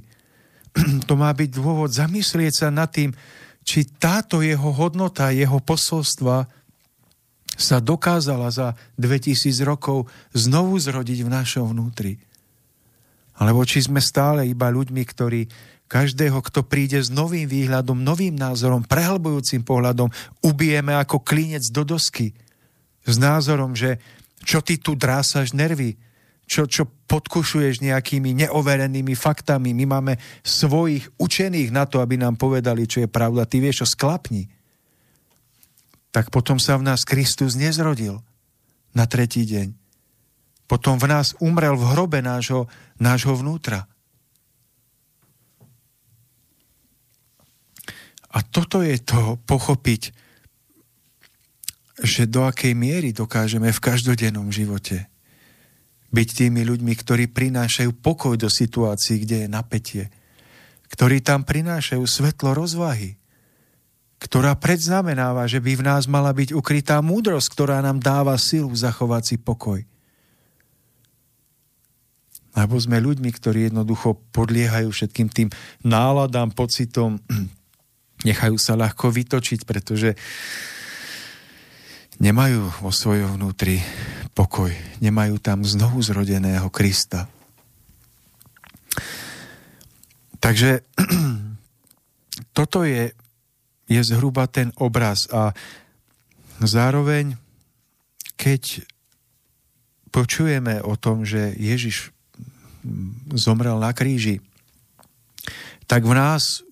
To má byť dôvod zamyslieť sa nad tým, či táto jeho hodnota, jeho posolstva sa dokázala za 2000 rokov znovu zrodiť v našom vnútri. Alebo či sme stále iba ľuďmi, ktorí každého, kto príde s novým výhľadom, novým názorom, prehlbujúcim pohľadom, ubijeme ako klinec do dosky. S názorom, že čo ty tu drásaš nervy, čo, čo podkušuješ nejakými neoverenými faktami. My máme svojich učených na to, aby nám povedali, čo je pravda. Ty vieš, čo sklapni. Tak potom sa v nás Kristus nezrodil na tretí deň potom v nás umrel v hrobe nášho, nášho vnútra. A toto je to pochopiť, že do akej miery dokážeme v každodennom živote byť tými ľuďmi, ktorí prinášajú pokoj do situácií, kde je napätie, ktorí tam prinášajú svetlo rozvahy, ktorá predznamenáva, že by v nás mala byť ukrytá múdrosť, ktorá nám dáva silu zachovať si pokoj. Lebo sme ľuďmi, ktorí jednoducho podliehajú všetkým tým náladám, pocitom, nechajú sa ľahko vytočiť, pretože nemajú vo svojom vnútri pokoj, nemajú tam znovu zrodeného Krista. Takže toto je, je zhruba ten obraz a zároveň, keď počujeme o tom, že Ježiš zomrel na kríži, tak v nás,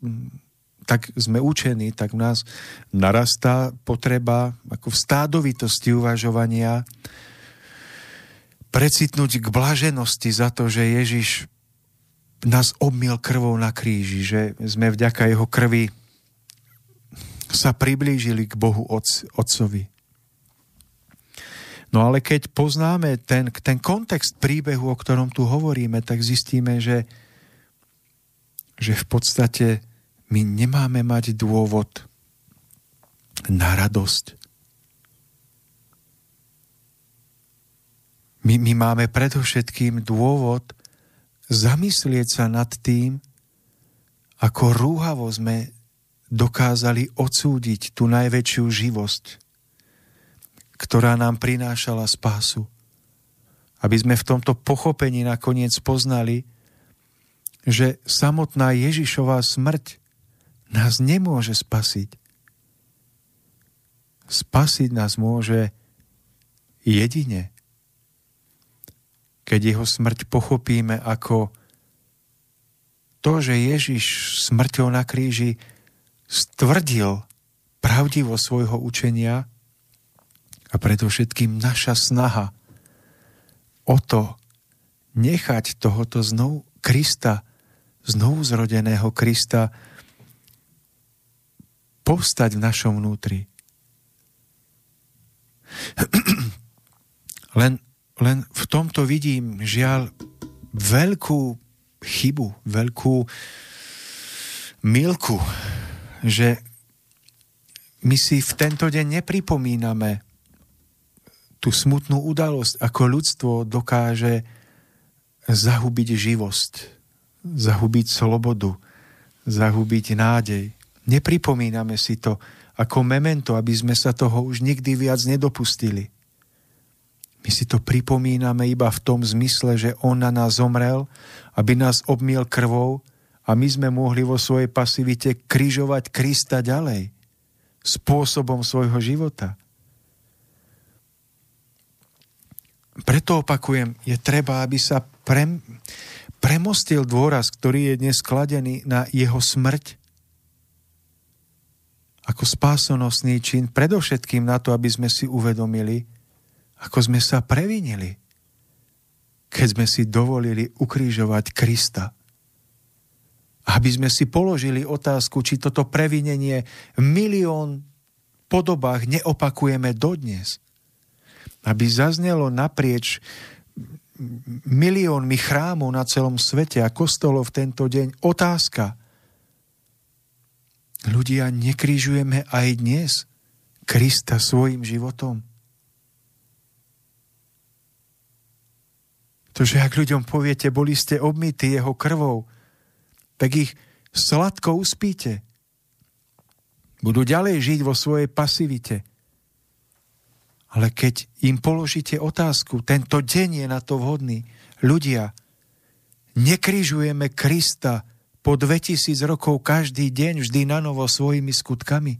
tak sme učení, tak v nás narastá potreba ako v stádovitosti uvažovania precitnúť k blaženosti za to, že Ježiš nás obmil krvou na kríži, že sme vďaka jeho krvi sa priblížili k Bohu Otcovi. No ale keď poznáme ten, ten kontext príbehu, o ktorom tu hovoríme, tak zistíme, že, že v podstate my nemáme mať dôvod na radosť. My, my máme predovšetkým dôvod zamyslieť sa nad tým, ako rúhavo sme dokázali odsúdiť tú najväčšiu živosť, ktorá nám prinášala spásu. Aby sme v tomto pochopení nakoniec poznali, že samotná Ježišová smrť nás nemôže spasiť. Spasiť nás môže jedine, keď jeho smrť pochopíme ako to, že Ježiš smrťou na kríži stvrdil pravdivo svojho učenia a predovšetkým naša snaha o to nechať tohoto znovu Krista, znovu zrodeného Krista povstať v našom vnútri. Len, len v tomto vidím, žiaľ, veľkú chybu, veľkú milku, že my si v tento deň nepripomíname tú smutnú udalosť, ako ľudstvo dokáže zahubiť živosť, zahubiť slobodu, zahubiť nádej. Nepripomíname si to ako memento, aby sme sa toho už nikdy viac nedopustili. My si to pripomíname iba v tom zmysle, že On na nás zomrel, aby nás obmiel krvou a my sme mohli vo svojej pasivite križovať Krista ďalej spôsobom svojho života. Preto opakujem, je treba, aby sa pre, premostil dôraz, ktorý je dnes skladený na jeho smrť ako spásonosný čin, predovšetkým na to, aby sme si uvedomili, ako sme sa previnili, keď sme si dovolili ukrížovať Krista aby sme si položili otázku, či toto previnenie v milión podobách neopakujeme dodnes. Aby zaznelo naprieč miliónmi chrámov na celom svete a kostolov tento deň otázka. Ľudia, nekrížujeme aj dnes Krista svojim životom? To, že ak ľuďom poviete, boli ste obmity jeho krvou, tak ich sladko uspíte. Budú ďalej žiť vo svojej pasivite. Ale keď im položíte otázku, tento deň je na to vhodný. Ľudia, nekrižujeme Krista po 2000 rokov každý deň vždy na novo svojimi skutkami.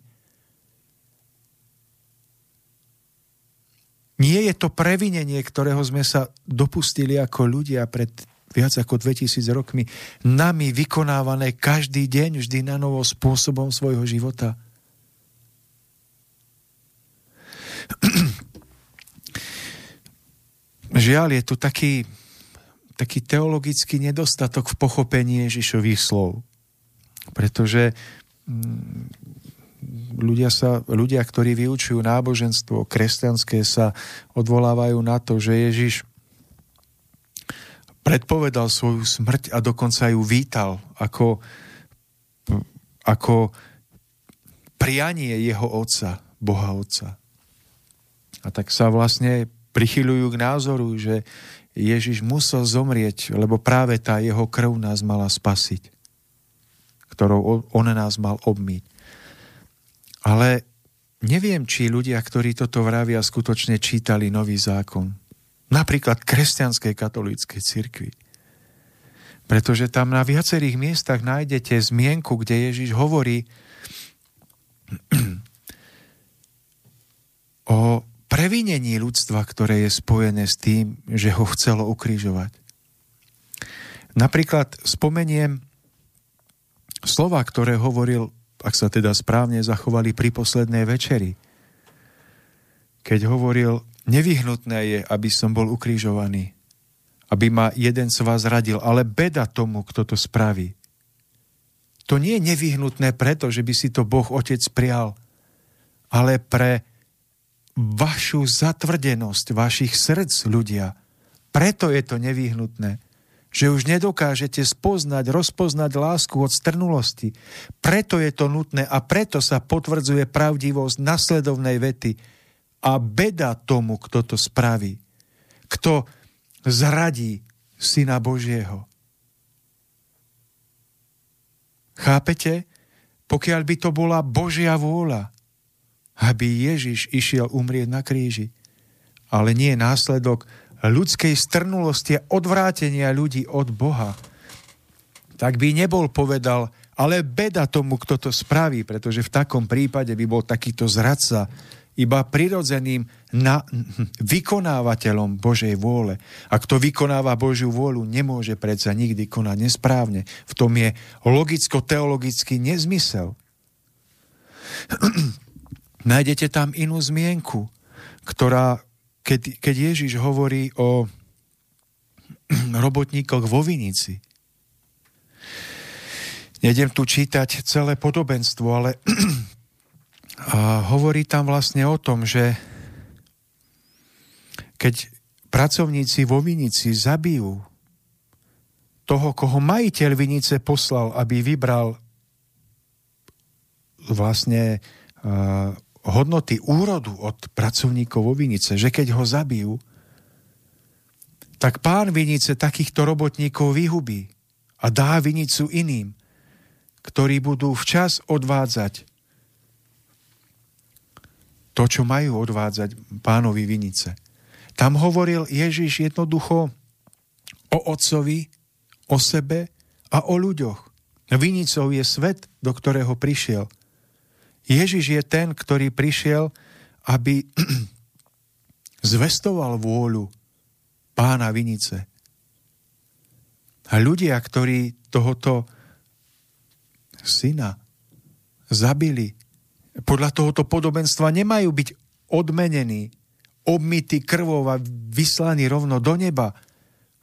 Nie je to previnenie, ktorého sme sa dopustili ako ľudia pred viac ako 2000 rokmi, nami vykonávané každý deň, vždy na novo spôsobom svojho života. Žiaľ, je tu taký, taký teologický nedostatok v pochopení Ježišových slov. Pretože mm, ľudia, sa, ľudia, ktorí vyučujú náboženstvo kresťanské, sa odvolávajú na to, že Ježiš predpovedal svoju smrť a dokonca ju vítal ako, ako prianie jeho otca, Boha Otca. A tak sa vlastne prichyľujú k názoru, že Ježiš musel zomrieť, lebo práve tá jeho krv nás mala spasiť, ktorou on nás mal obmyť. Ale neviem, či ľudia, ktorí toto vravia, skutočne čítali nový zákon napríklad kresťanskej katolíckej cirkvi. Pretože tam na viacerých miestach nájdete zmienku, kde Ježiš hovorí o previnení ľudstva, ktoré je spojené s tým, že ho chcelo ukrižovať. Napríklad spomeniem slova, ktoré hovoril, ak sa teda správne zachovali pri poslednej večeri, keď hovoril, Nevyhnutné je, aby som bol ukrižovaný, aby ma jeden z vás radil, ale beda tomu, kto to spraví. To nie je nevyhnutné preto, že by si to Boh Otec prial, ale pre vašu zatvrdenosť, vašich srdc, ľudia. Preto je to nevyhnutné, že už nedokážete spoznať, rozpoznať lásku od strnulosti. Preto je to nutné a preto sa potvrdzuje pravdivosť nasledovnej vety – a beda tomu, kto to spraví. Kto zradí Syna Božieho. Chápete? Pokiaľ by to bola Božia vôľa, aby Ježiš išiel umrieť na kríži, ale nie následok ľudskej strnulosti a odvrátenia ľudí od Boha, tak by nebol povedal, ale beda tomu, kto to spraví, pretože v takom prípade by bol takýto zradca iba prirodzeným na, vykonávateľom Božej vôle. A kto vykonáva Božiu vôľu, nemôže predsa nikdy konať nesprávne. V tom je logicko-teologický nezmysel. Nájdete tam inú zmienku, ktorá, keď, keď Ježiš hovorí o robotníkoch vo Vinici, Nejdem tu čítať celé podobenstvo, ale a hovorí tam vlastne o tom, že keď pracovníci vo Vinici zabijú toho, koho majiteľ Vinice poslal, aby vybral vlastne hodnoty úrodu od pracovníkov vo Vinice, že keď ho zabijú, tak pán Vinice takýchto robotníkov vyhubí a dá Vinicu iným, ktorí budú včas odvádzať to, čo majú odvádzať pánovi Vinice. Tam hovoril Ježiš jednoducho o otcovi, o sebe a o ľuďoch. Vinicou je svet, do ktorého prišiel. Ježiš je ten, ktorý prišiel, aby zvestoval vôľu pána Vinice. A ľudia, ktorí tohoto syna zabili, podľa tohoto podobenstva nemajú byť odmenení, obmity krvou a vyslaní rovno do neba,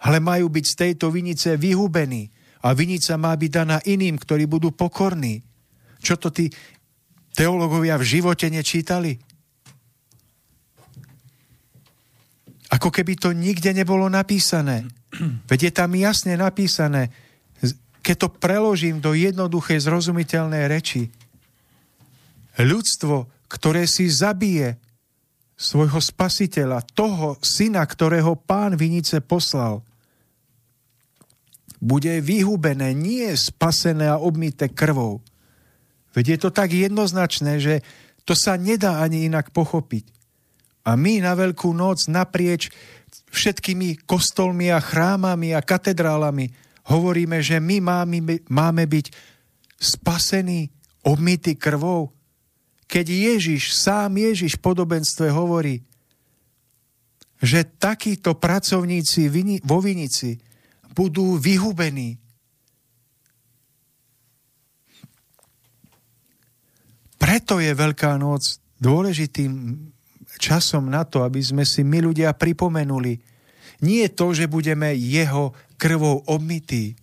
ale majú byť z tejto vinice vyhubení a vinica má byť daná iným, ktorí budú pokorní. Čo to tí teológovia v živote nečítali? Ako keby to nikde nebolo napísané. Veď je tam jasne napísané, keď to preložím do jednoduchej zrozumiteľnej reči. Ľudstvo, ktoré si zabije svojho spasiteľa, toho syna, ktorého pán Vinice poslal, bude vyhubené, nie spasené a obmité krvou. Veď je to tak jednoznačné, že to sa nedá ani inak pochopiť. A my na Veľkú noc naprieč všetkými kostolmi a chrámami a katedrálami hovoríme, že my máme, máme byť spasení, obmity krvou. Keď Ježiš, sám Ježiš v podobenstve hovorí, že takíto pracovníci vo Vinici budú vyhubení. Preto je Veľká noc dôležitým časom na to, aby sme si my ľudia pripomenuli, nie to, že budeme jeho krvou obmytí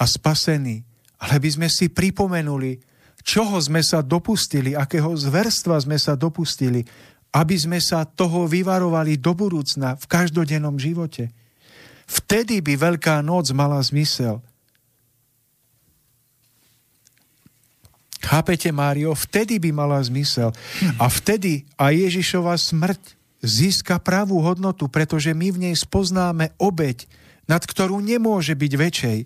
a spasení, ale by sme si pripomenuli, čoho sme sa dopustili, akého zverstva sme sa dopustili, aby sme sa toho vyvarovali do budúcna v každodennom živote. Vtedy by Veľká noc mala zmysel – Chápete, Mário? Vtedy by mala zmysel. A vtedy aj Ježišova smrť získa pravú hodnotu, pretože my v nej spoznáme obeď, nad ktorú nemôže byť väčšej.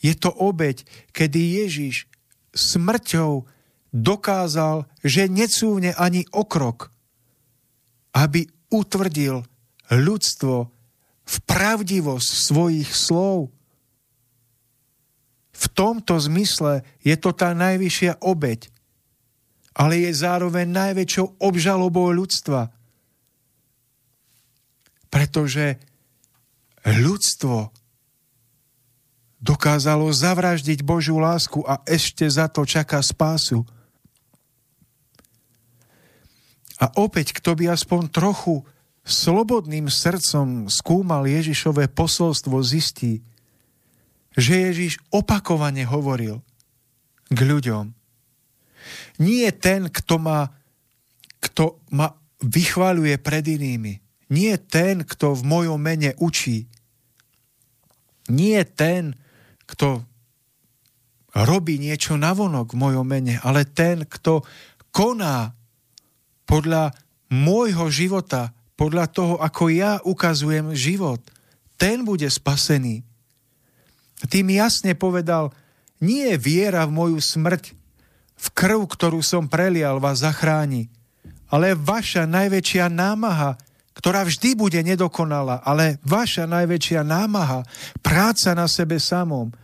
Je to obeď, kedy Ježiš smrťou dokázal, že necúvne ani okrok, aby utvrdil ľudstvo v pravdivosť svojich slov v tomto zmysle je to tá najvyššia obeď, ale je zároveň najväčšou obžalobou ľudstva. Pretože ľudstvo dokázalo zavraždiť Božiu lásku a ešte za to čaká spásu. A opäť, kto by aspoň trochu slobodným srdcom skúmal Ježišové posolstvo, zistí, že Ježiš opakovane hovoril k ľuďom. Nie ten, kto ma, kto ma vychváľuje pred inými. Nie ten, kto v mojom mene učí. Nie ten, kto robí niečo navonok v mojom mene, ale ten, kto koná podľa môjho života, podľa toho, ako ja ukazujem život. Ten bude spasený. Tým jasne povedal, nie viera v moju smrť, v krv, ktorú som prelial, vás zachráni, ale vaša najväčšia námaha, ktorá vždy bude nedokonalá, ale vaša najväčšia námaha, práca na sebe samom,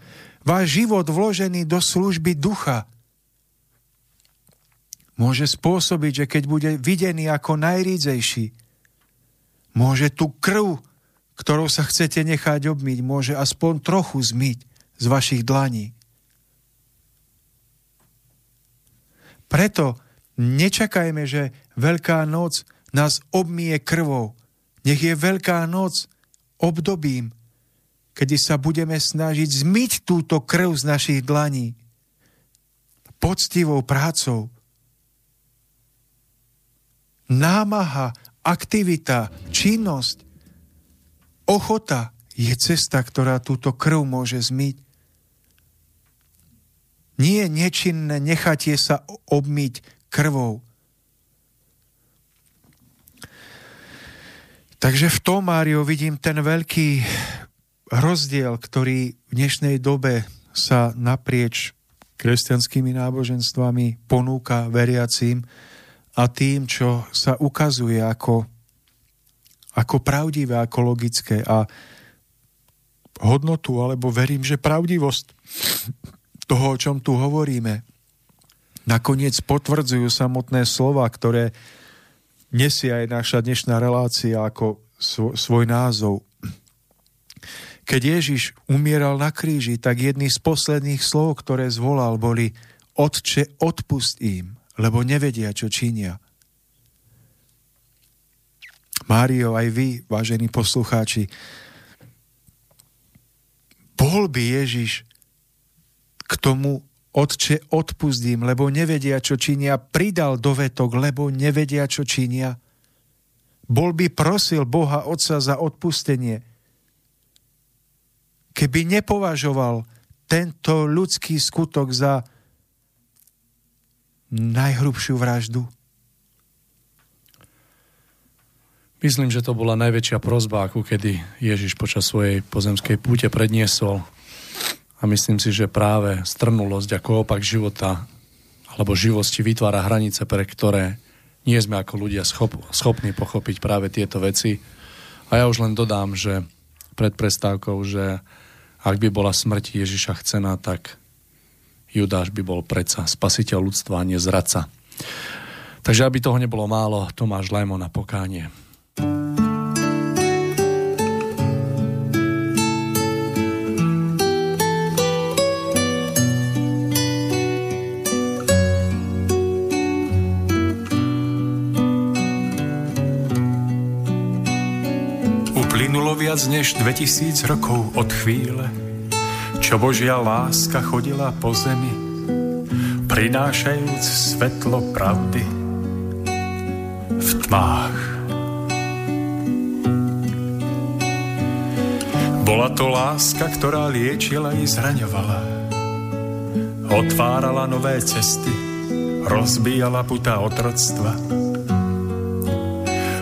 váš život vložený do služby ducha, môže spôsobiť, že keď bude videný ako najrídzejší, môže tú krv ktorou sa chcete nechať obmyť, môže aspoň trochu zmyť z vašich dlaní. Preto nečakajme, že Veľká noc nás obmije krvou. Nech je Veľká noc obdobím, kedy sa budeme snažiť zmyť túto krv z našich dlaní poctivou prácou. Námaha, aktivita, činnosť Ochota je cesta, ktorá túto krv môže zmyť. Nie nečinné, necháte sa obmyť krvou. Takže v tom, Mário, vidím ten veľký rozdiel, ktorý v dnešnej dobe sa naprieč kresťanskými náboženstvami ponúka veriacím a tým, čo sa ukazuje ako, ako pravdivé, ako logické a hodnotu, alebo verím, že pravdivosť toho, o čom tu hovoríme, nakoniec potvrdzujú samotné slova, ktoré nesie aj naša dnešná relácia ako svoj názov. Keď Ježiš umieral na kríži, tak jedný z posledných slov, ktoré zvolal, boli Otče, odpust im, lebo nevedia, čo činia. Mário, aj vy, vážení poslucháči, bol by Ježiš k tomu Otče, odpustím, lebo nevedia, čo činia, pridal dovetok, lebo nevedia, čo činia. Bol by prosil Boha Otca za odpustenie. Keby nepovažoval tento ľudský skutok za najhrubšiu vraždu. Myslím, že to bola najväčšia prozba, ako kedy Ježiš počas svojej pozemskej púte predniesol a myslím si, že práve strnulosť ako opak života alebo živosti vytvára hranice, pre ktoré nie sme ako ľudia schop, schopní pochopiť práve tieto veci. A ja už len dodám, že pred prestávkou, že ak by bola smrť Ježiša chcená, tak Judáš by bol predsa spasiteľ ľudstva, a nie zradca. Takže aby toho nebolo málo, Tomáš Lajmo na pokánie. Viac než 2000 rokov od chvíle, čo Božia láska chodila po zemi, prinášajúc svetlo pravdy v tmách. Bola to láska, ktorá liečila i zraňovala. Otvárala nové cesty, rozbíjala putá otroctva,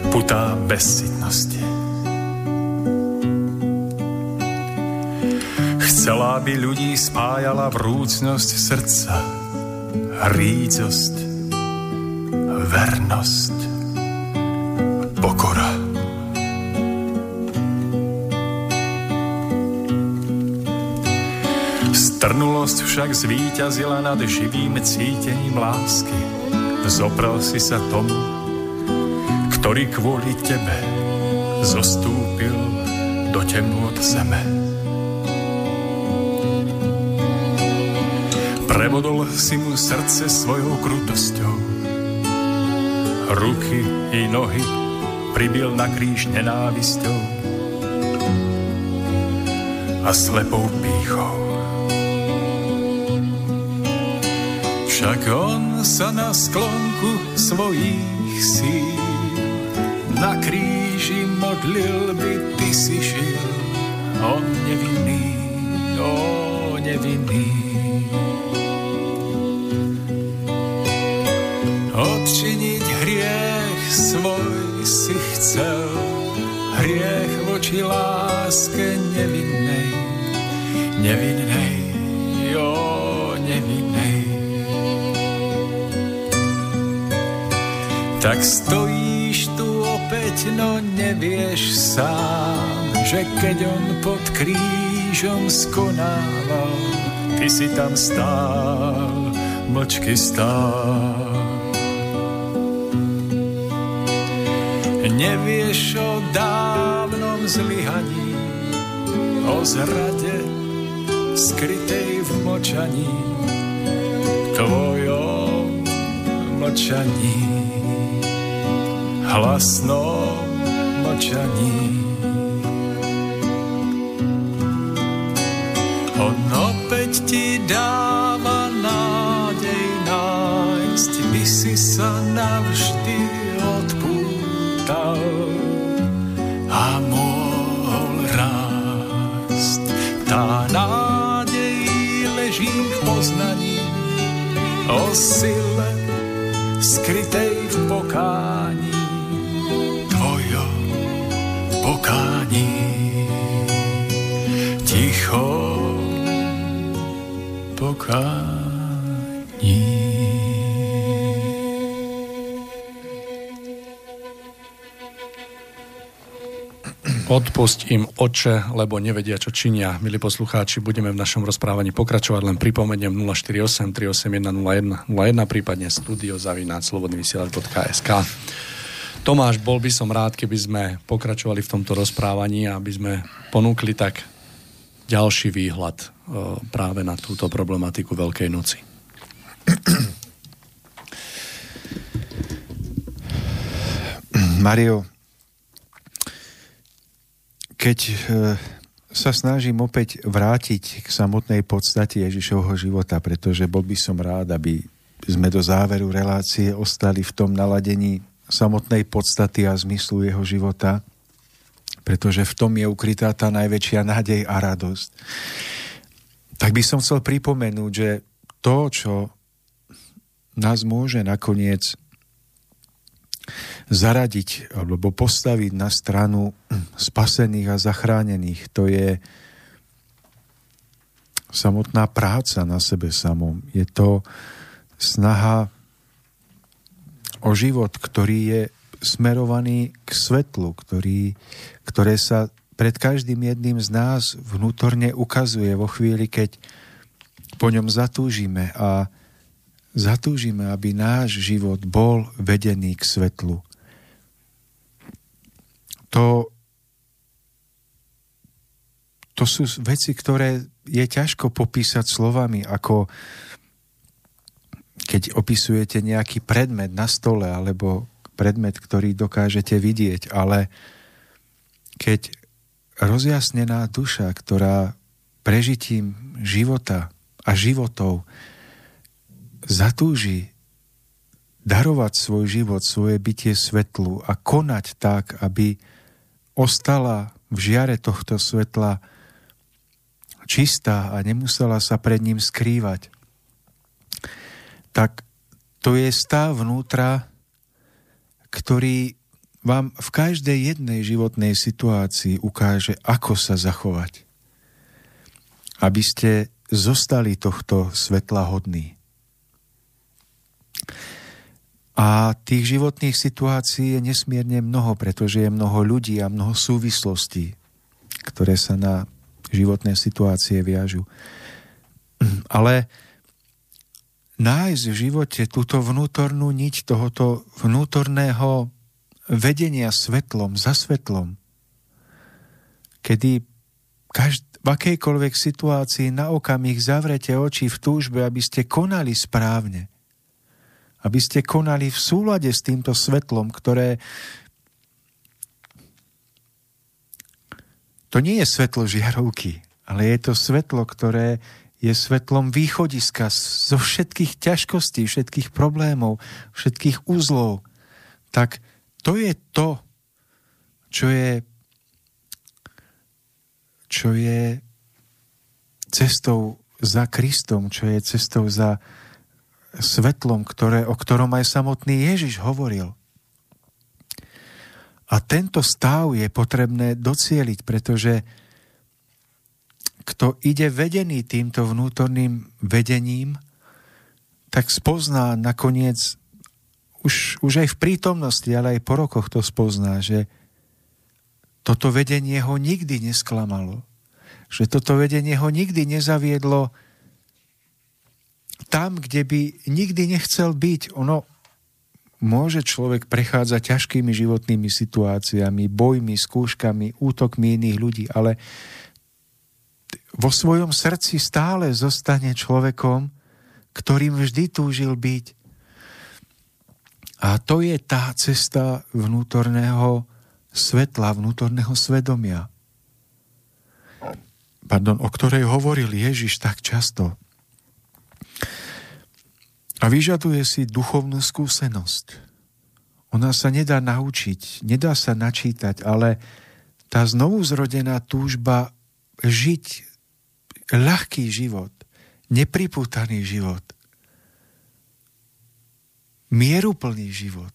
putá bezsitnosti. Chcela by ľudí spájala vrúcnosť srdca, rídzosť, vernosť, Strnulosť však zvíťazila nad živým cítením lásky. Zoprel si sa tomu, ktorý kvôli tebe zostúpil do temnôt zeme. Prebodol si mu srdce svojou krutosťou. Ruky i nohy pribil na kríž nenávisťou a slepou pýchou. Však on sa na sklonku svojich síl na kríži modlil by ty si žil. On nevinný, o nevinný. odčiniť hriech svoj si chcel, hriech voči láske nevinnej, nevinnej, Tak stojíš tu opäť, no nevieš sám, že keď on pod krížom skonával, ty si tam stál, mlčky stál. Nevieš o dávnom zlyhaní, o zrade skrytej v močaní, tvojom mlčaní, hlasnom mlčaní. On opäť ti dáva nádej nájsť, by si sa navždy stal a mohol rásť. Tá nádej leží v poznaní, o Odpusť im oče, lebo nevedia, čo činia. Milí poslucháči, budeme v našom rozprávaní pokračovať, len pripomeniem 048 381 01, 01 prípadne studiozavináč.slobodnyvysielač.sk Tomáš, bol by som rád, keby sme pokračovali v tomto rozprávaní, aby sme ponúkli tak ďalší výhľad e, práve na túto problematiku Veľkej noci. Mario, keď e, sa snažím opäť vrátiť k samotnej podstate Ježišovho života, pretože bol by som rád, aby sme do záveru relácie ostali v tom naladení samotnej podstaty a zmyslu jeho života, pretože v tom je ukrytá tá najväčšia nádej a radosť. Tak by som chcel pripomenúť, že to, čo nás môže nakoniec zaradiť alebo postaviť na stranu spasených a zachránených. To je samotná práca na sebe samom. Je to snaha o život, ktorý je smerovaný k svetlu, ktorý, ktoré sa pred každým jedným z nás vnútorne ukazuje vo chvíli, keď po ňom zatúžime a zatúžime, aby náš život bol vedený k svetlu. To, to sú veci, ktoré je ťažko popísať slovami, ako keď opisujete nejaký predmet na stole alebo predmet, ktorý dokážete vidieť, ale keď rozjasnená duša, ktorá prežitím života a životov zatúži darovať svoj život, svoje bytie svetlu a konať tak, aby ostala v žiare tohto svetla čistá a nemusela sa pred ním skrývať, tak to je stav vnútra, ktorý vám v každej jednej životnej situácii ukáže, ako sa zachovať. Aby ste zostali tohto svetla hodní. A tých životných situácií je nesmierne mnoho, pretože je mnoho ľudí a mnoho súvislostí, ktoré sa na životné situácie viažu. Ale nájsť v živote túto vnútornú niť tohoto vnútorného vedenia svetlom, za svetlom, kedy každ- v akejkoľvek situácii na okamih zavrete oči v túžbe, aby ste konali správne – aby ste konali v súlade s týmto svetlom, ktoré to nie je svetlo žiarovky, ale je to svetlo, ktoré je svetlom východiska zo všetkých ťažkostí, všetkých problémov, všetkých úzlov. Tak to je to, čo je čo je cestou za Kristom, čo je cestou za svetlom, ktoré, o ktorom aj samotný Ježiš hovoril. A tento stav je potrebné docieliť, pretože kto ide vedený týmto vnútorným vedením, tak spozná nakoniec, už, už aj v prítomnosti, ale aj po rokoch to spozná, že toto vedenie ho nikdy nesklamalo. Že toto vedenie ho nikdy nezaviedlo tam, kde by nikdy nechcel byť. Ono môže človek prechádzať ťažkými životnými situáciami, bojmi, skúškami, útokmi iných ľudí, ale vo svojom srdci stále zostane človekom, ktorým vždy túžil byť. A to je tá cesta vnútorného svetla, vnútorného svedomia. Pardon, o ktorej hovoril Ježiš tak často. A vyžaduje si duchovnú skúsenosť. Ona sa nedá naučiť, nedá sa načítať, ale tá znovu zrodená túžba žiť ľahký život, nepripútaný život. Mieruplný život.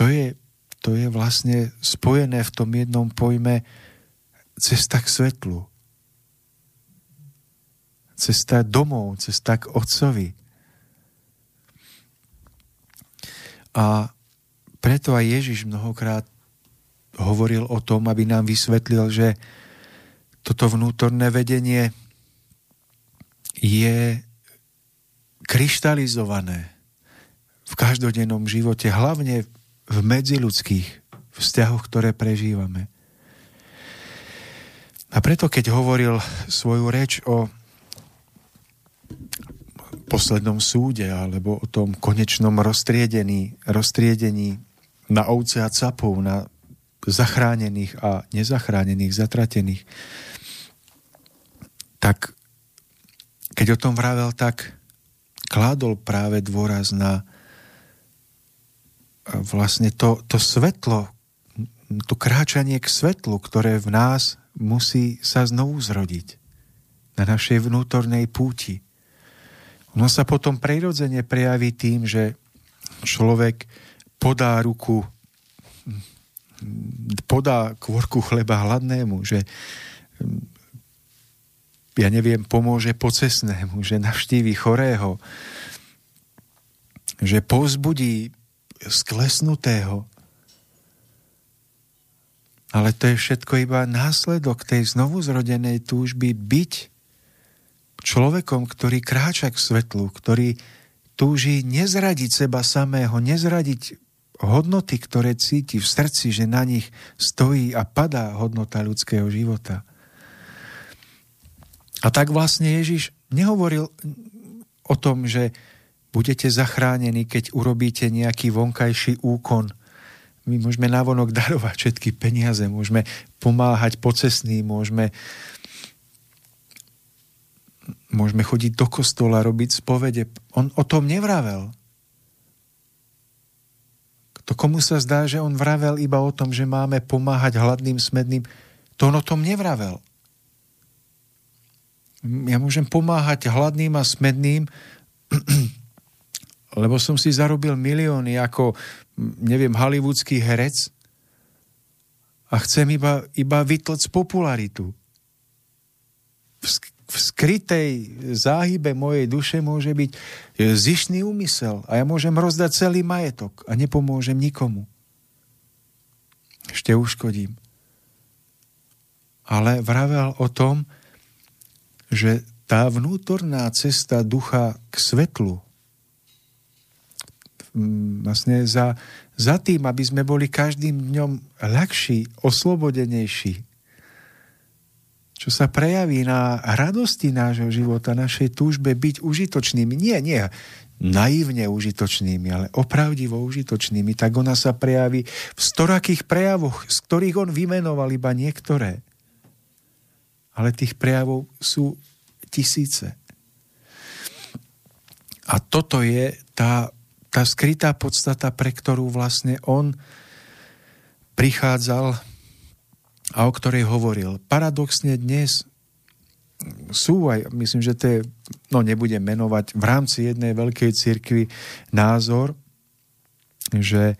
To je, to je vlastne spojené v tom jednom pojme cesta k svetlu. Cesta domov, cesta k Otcovi. A preto aj Ježiš mnohokrát hovoril o tom, aby nám vysvetlil, že toto vnútorné vedenie je kryštalizované v každodennom živote, hlavne v medziludských vzťahoch, ktoré prežívame. A preto, keď hovoril svoju reč o poslednom súde alebo o tom konečnom roztriedení, roztriedení na ovce a capov, na zachránených a nezachránených, zatratených, tak keď o tom vravel, tak kládol práve dôraz na vlastne to, to svetlo, to kráčanie k svetlu, ktoré v nás musí sa znovu zrodiť na našej vnútornej púti. Ono sa potom prirodzene prejaví tým, že človek podá ruku, podá kvorku chleba hladnému, že ja neviem, pomôže pocesnému, že navštívi chorého, že povzbudí sklesnutého. Ale to je všetko iba následok tej znovuzrodenej túžby byť človekom, ktorý kráča k svetlu, ktorý túži nezradiť seba samého, nezradiť hodnoty, ktoré cíti v srdci, že na nich stojí a padá hodnota ľudského života. A tak vlastne Ježiš nehovoril o tom, že budete zachránení, keď urobíte nejaký vonkajší úkon. My môžeme navonok darovať všetky peniaze, môžeme pomáhať pocesným, môžeme, môžeme chodiť do kostola, robiť spovede. On o tom nevravel. To komu sa zdá, že on vravel iba o tom, že máme pomáhať hladným, smedným, to on o tom nevravel ja môžem pomáhať hladným a smedným, lebo som si zarobil milióny ako, neviem, hollywoodský herec a chcem iba, iba vytlc popularitu. V, skrytej záhybe mojej duše môže byť zišný úmysel a ja môžem rozdať celý majetok a nepomôžem nikomu. Ešte uškodím. Ale vravel o tom, že tá vnútorná cesta ducha k svetlu, vlastne za, za tým, aby sme boli každým dňom ľahší, oslobodenejší, čo sa prejaví na radosti nášho života, našej túžbe byť užitočnými. Nie, nie naivne užitočnými, ale opravdivo užitočnými, tak ona sa prejaví v storakých prejavoch, z ktorých on vymenoval iba niektoré ale tých prejavov sú tisíce. A toto je tá, tá skrytá podstata, pre ktorú vlastne on prichádzal a o ktorej hovoril. Paradoxne dnes sú aj, myslím, že to je, no nebudem menovať, v rámci jednej veľkej cirkvi názor, že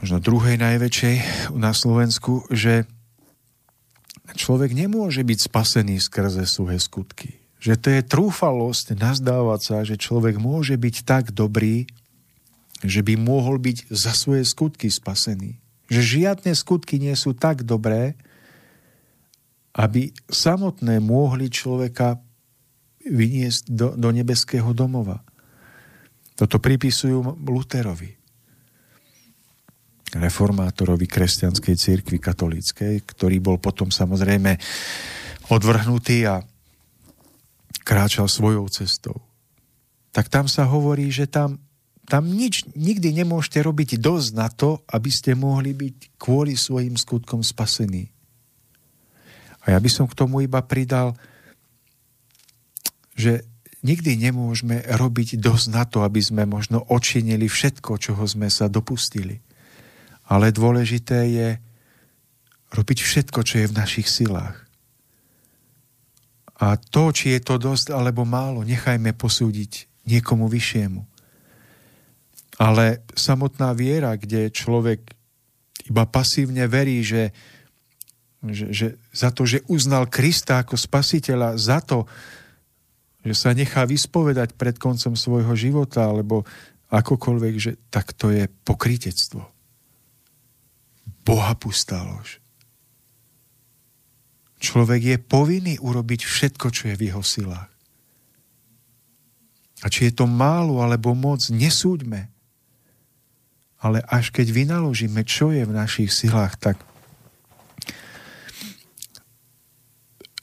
možno druhej najväčšej na Slovensku, že človek nemôže byť spasený skrze suché skutky. Že to je trúfalosť nazdávať sa, že človek môže byť tak dobrý, že by mohol byť za svoje skutky spasený. Že žiadne skutky nie sú tak dobré, aby samotné mohli človeka vyniesť do, do nebeského domova. Toto pripisujú Luterovi reformátorovi kresťanskej cirkvi katolíckej, ktorý bol potom samozrejme odvrhnutý a kráčal svojou cestou. Tak tam sa hovorí, že tam, tam nič nikdy nemôžete robiť dosť na to, aby ste mohli byť kvôli svojim skutkom spasení. A ja by som k tomu iba pridal, že nikdy nemôžeme robiť dosť na to, aby sme možno očinili všetko, čoho sme sa dopustili. Ale dôležité je robiť všetko, čo je v našich silách. A to, či je to dosť alebo málo, nechajme posúdiť niekomu vyššiemu. Ale samotná viera, kde človek iba pasívne verí, že, že, že za to, že uznal Krista ako spasiteľa, za to, že sa nechá vyspovedať pred koncom svojho života, alebo akokoľvek, že tak to je pokritectvo. Boha pustá. Človek je povinný urobiť všetko, čo je v jeho silách. A či je to málo alebo moc, nesúďme. Ale až keď vynaložíme, čo je v našich silách, tak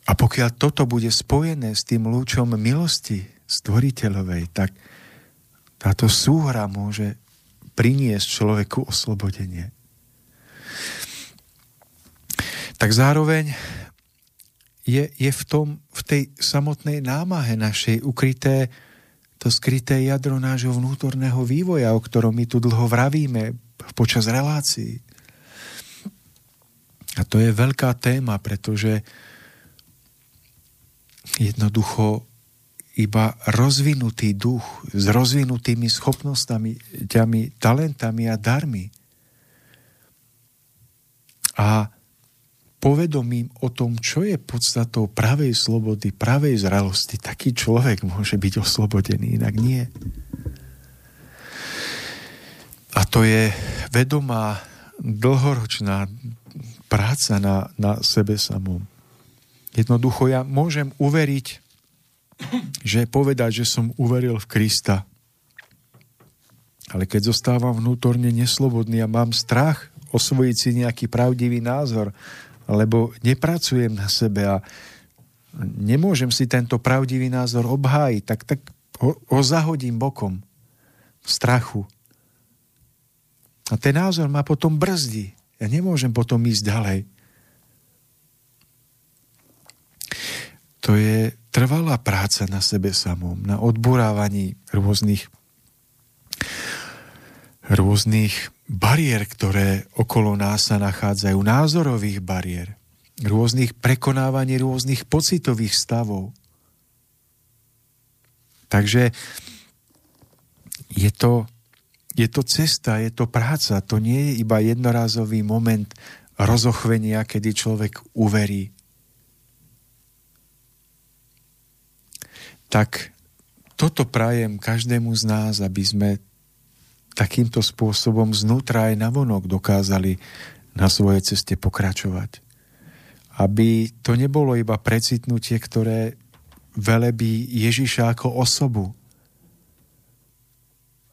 a pokiaľ toto bude spojené s tým lúčom milosti stvoriteľovej, tak táto súhra môže priniesť človeku oslobodenie. Tak zároveň je, je v, tom, v tej samotnej námahe našej ukryté to skryté jadro nášho vnútorného vývoja, o ktorom my tu dlho vravíme počas relácií. A to je veľká téma, pretože jednoducho iba rozvinutý duch s rozvinutými schopnostami, ťami, talentami a darmi a povedomím o tom, čo je podstatou pravej slobody, pravej zralosti, taký človek môže byť oslobodený, inak nie. A to je vedomá, dlhoročná práca na, na sebe samom. Jednoducho ja môžem uveriť, že povedať, že som uveril v Krista, ale keď zostávam vnútorne neslobodný a mám strach osvojiť si nejaký pravdivý názor, lebo nepracujem na sebe a nemôžem si tento pravdivý názor obhájiť, tak, tak ho, ho zahodím bokom strachu. A ten názor ma potom brzdí. Ja nemôžem potom ísť ďalej. To je trvalá práca na sebe samom, na odburávaní rôznych rôznych bariér, ktoré okolo nás sa nachádzajú, názorových bariér, rôznych prekonávaní rôznych pocitových stavov. Takže je to, je to cesta, je to práca, to nie je iba jednorázový moment rozochvenia, kedy človek uverí. Tak toto prajem každému z nás, aby sme takýmto spôsobom znútra aj navonok dokázali na svojej ceste pokračovať. Aby to nebolo iba precitnutie, ktoré velebí Ježiša ako osobu,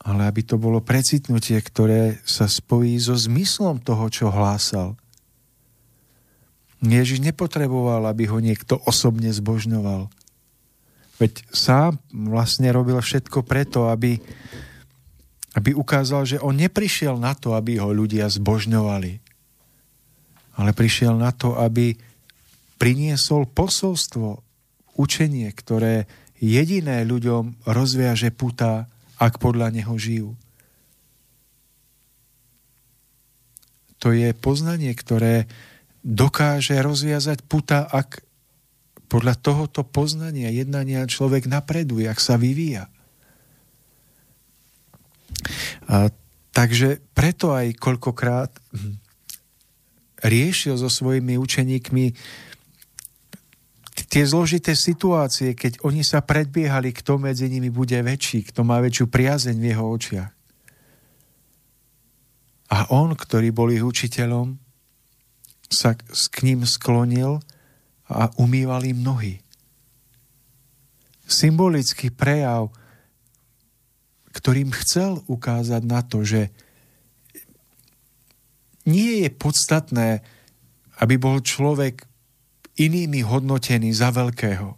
ale aby to bolo precitnutie, ktoré sa spojí so zmyslom toho, čo hlásal. Ježiš nepotreboval, aby ho niekto osobne zbožňoval. Veď sám vlastne robil všetko preto, aby aby ukázal, že on neprišiel na to, aby ho ľudia zbožňovali, ale prišiel na to, aby priniesol posolstvo, učenie, ktoré jediné ľuďom rozviaže puta, ak podľa neho žijú. To je poznanie, ktoré dokáže rozviazať puta, ak podľa tohoto poznania, jednania človek napreduje, ak sa vyvíja. A, takže preto aj koľkokrát riešil so svojimi učeníkmi tie zložité situácie, keď oni sa predbiehali, kto medzi nimi bude väčší, kto má väčšiu priazeň v jeho očiach. A on, ktorý bol ich učiteľom, sa k ním sklonil a umýval im nohy. Symbolický prejav ktorým chcel ukázať na to, že nie je podstatné, aby bol človek inými hodnotený za veľkého.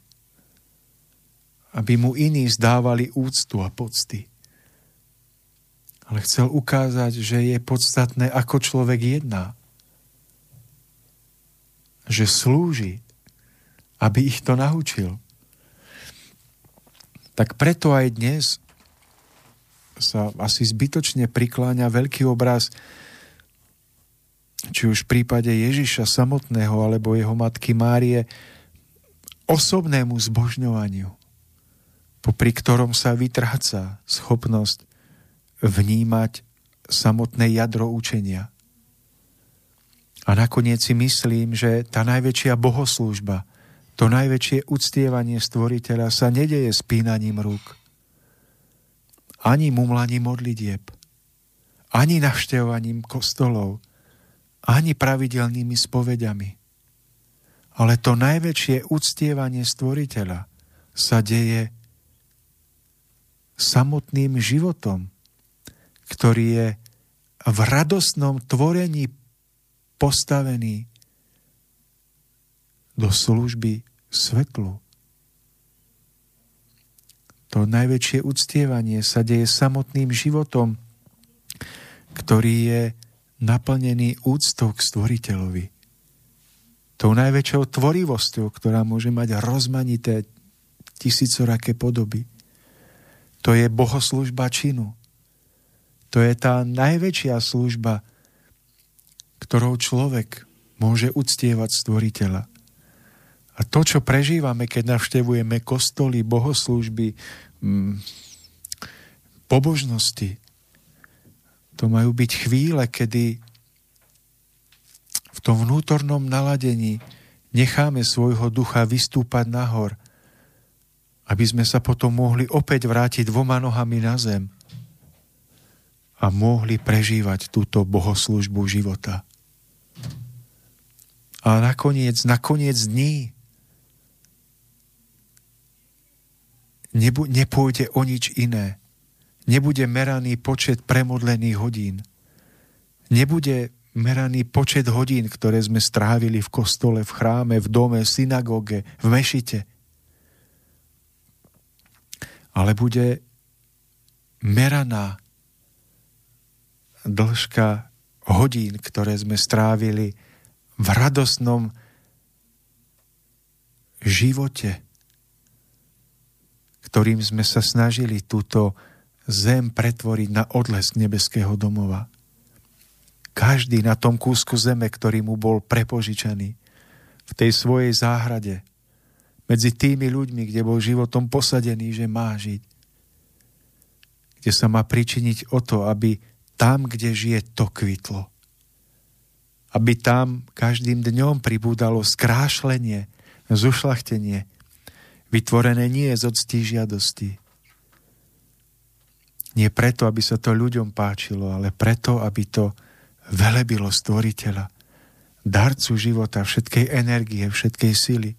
Aby mu iní zdávali úctu a pocty. Ale chcel ukázať, že je podstatné, ako človek jedná. Že slúži, aby ich to naučil. Tak preto aj dnes sa asi zbytočne prikláňa veľký obraz či už v prípade Ježiša samotného alebo jeho matky Márie osobnému zbožňovaniu, popri ktorom sa vytráca schopnosť vnímať samotné jadro učenia. A nakoniec si myslím, že tá najväčšia bohoslúžba, to najväčšie uctievanie stvoriteľa sa nedeje spínaním rúk, ani mumlaním modlitieb, ani navštevovaním kostolov, ani pravidelnými spovediami. Ale to najväčšie uctievanie stvoriteľa sa deje samotným životom, ktorý je v radosnom tvorení postavený do služby svetlu. To najväčšie uctievanie sa deje samotným životom, ktorý je naplnený úctou k stvoriteľovi. Tou najväčšou tvorivosťou, ktorá môže mať rozmanité tisícoraké podoby. To je bohoslužba činu. To je tá najväčšia služba, ktorou človek môže uctievať stvoriteľa. A to, čo prežívame, keď navštevujeme kostoly, bohoslúžby, mm, pobožnosti, to majú byť chvíle, kedy v tom vnútornom naladení necháme svojho ducha vystúpať nahor, aby sme sa potom mohli opäť vrátiť dvoma nohami na zem a mohli prežívať túto bohoslužbu života. A nakoniec, nakoniec dní nebu- nepôjde o nič iné. Nebude meraný počet premodlených hodín. Nebude meraný počet hodín, ktoré sme strávili v kostole, v chráme, v dome, v synagóge, v mešite. Ale bude meraná dĺžka hodín, ktoré sme strávili v radosnom živote, ktorým sme sa snažili túto zem pretvoriť na odlesk nebeského domova. Každý na tom kúsku zeme, ktorý mu bol prepožičaný, v tej svojej záhrade, medzi tými ľuďmi, kde bol životom posadený, že má žiť, kde sa má pričiniť o to, aby tam, kde žije, to kvitlo. Aby tam každým dňom pribúdalo skrášlenie, zušlachtenie, vytvorené nie z octí žiadosti. Nie preto, aby sa to ľuďom páčilo, ale preto, aby to velebilo stvoriteľa, darcu života, všetkej energie, všetkej sily.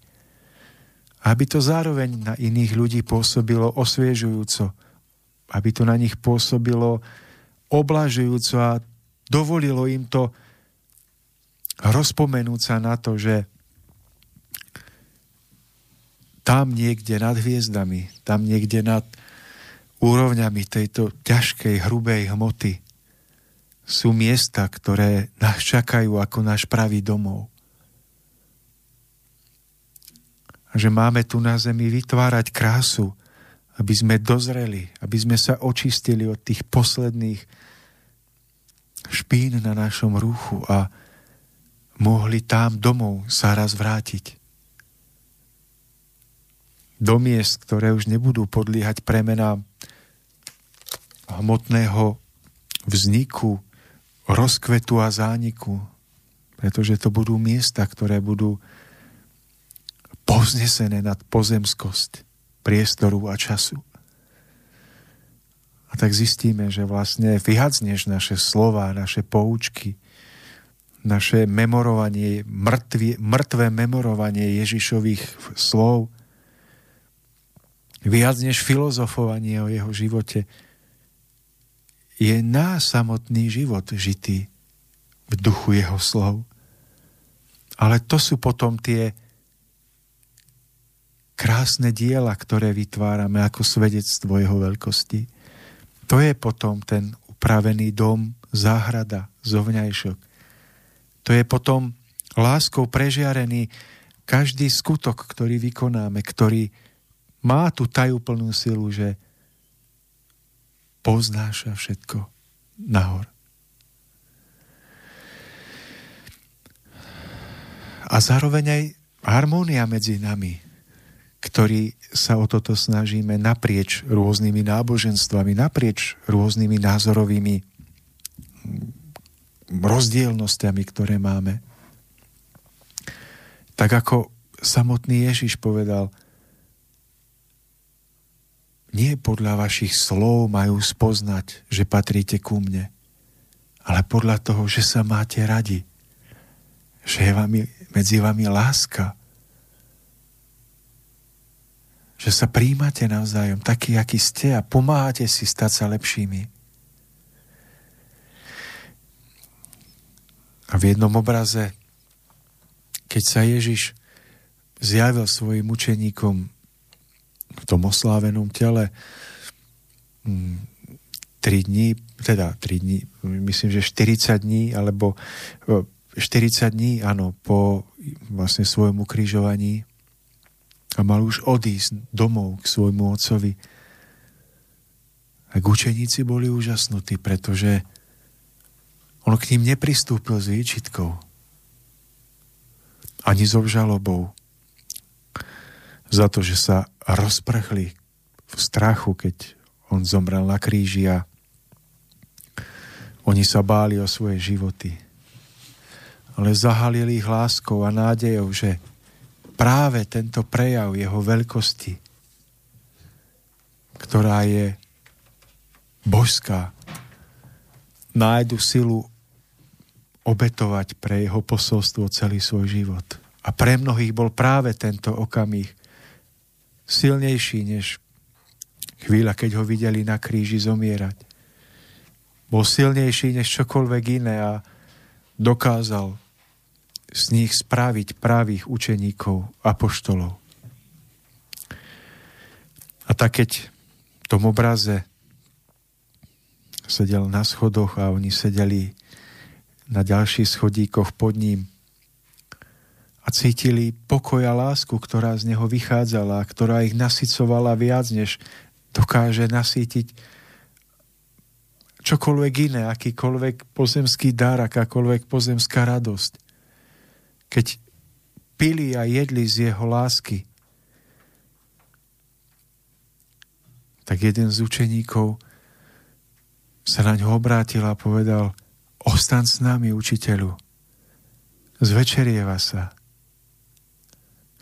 Aby to zároveň na iných ľudí pôsobilo osviežujúco, aby to na nich pôsobilo oblažujúco a dovolilo im to rozpomenúť sa na to, že tam niekde nad hviezdami, tam niekde nad úrovňami tejto ťažkej, hrubej hmoty sú miesta, ktoré nás čakajú ako náš pravý domov. A že máme tu na zemi vytvárať krásu, aby sme dozreli, aby sme sa očistili od tých posledných špín na našom ruchu a mohli tam domov sa raz vrátiť. Do miest, ktoré už nebudú podliehať premenám hmotného vzniku, rozkvetu a zániku, pretože to budú miesta, ktoré budú povznesené nad pozemskosť priestoru a času. A tak zistíme, že vlastne vyhadzneš naše slova, naše poučky, naše memorovanie, mŕtvie, mŕtve memorovanie Ježišových slov, viac než filozofovanie o jeho živote, je náš samotný život žitý v duchu jeho slov. Ale to sú potom tie krásne diela, ktoré vytvárame ako svedectvo jeho veľkosti. To je potom ten upravený dom, záhrada, zovňajšok. To je potom láskou prežiarený každý skutok, ktorý vykonáme, ktorý má tú tajúplnú silu, že poznáša všetko nahor. A zároveň aj harmónia medzi nami, ktorí sa o toto snažíme naprieč rôznymi náboženstvami, naprieč rôznymi názorovými rozdielnosťami, ktoré máme. Tak ako samotný Ježiš povedal, nie podľa vašich slov majú spoznať, že patríte ku mne, ale podľa toho, že sa máte radi, že je vami, medzi vami láska, že sa príjmate navzájom taký, aký ste a pomáhate si stať sa lepšími. A v jednom obraze, keď sa Ježiš zjavil svojim učeníkom v tom oslávenom tele, mm, tri dní, teda tri dní, myslím, že 40 dní, alebo 40 dní, áno, po vlastne svojom ukrižovaní. A mal už odísť domov k svojmu otcovi. Tak učeníci boli úžasnutí, pretože on k ním nepristúpil s výčitkou, ani so žalobou za to, že sa rozprchli v strachu, keď on zomrel na kríži a oni sa báli o svoje životy. Ale zahalili ich láskou a nádejou, že práve tento prejav jeho veľkosti, ktorá je božská, nájdu silu obetovať pre jeho posolstvo celý svoj život. A pre mnohých bol práve tento okamih silnejší než chvíľa, keď ho videli na kríži zomierať bol silnejší než čokoľvek iné a dokázal z nich spraviť pravých učeníkov, apoštolov. A tak keď v tom obraze sedel na schodoch a oni sedeli na ďalších schodíkoch pod ním a cítili pokoj a lásku, ktorá z neho vychádzala, ktorá ich nasycovala viac, než dokáže nasýtiť čokoľvek iné, akýkoľvek pozemský dar, akákoľvek pozemská radosť. Keď pili a jedli z jeho lásky, tak jeden z učeníkov sa na ňo obrátil a povedal, ostan s nami, učiteľu, zvečerieva sa.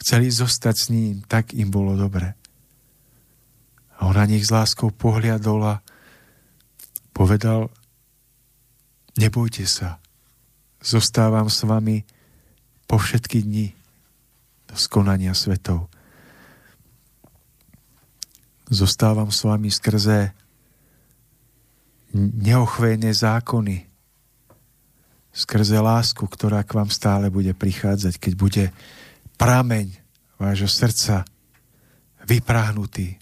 Chceli zostať s ním, tak im bolo dobre. A on na nich s láskou pohliadol a povedal, nebojte sa, zostávam s vami po všetky dni do skonania svetov. Zostávam s vami skrze neochvejné zákony, skrze lásku, ktorá k vám stále bude prichádzať, keď bude prameň vášho srdca vyprahnutý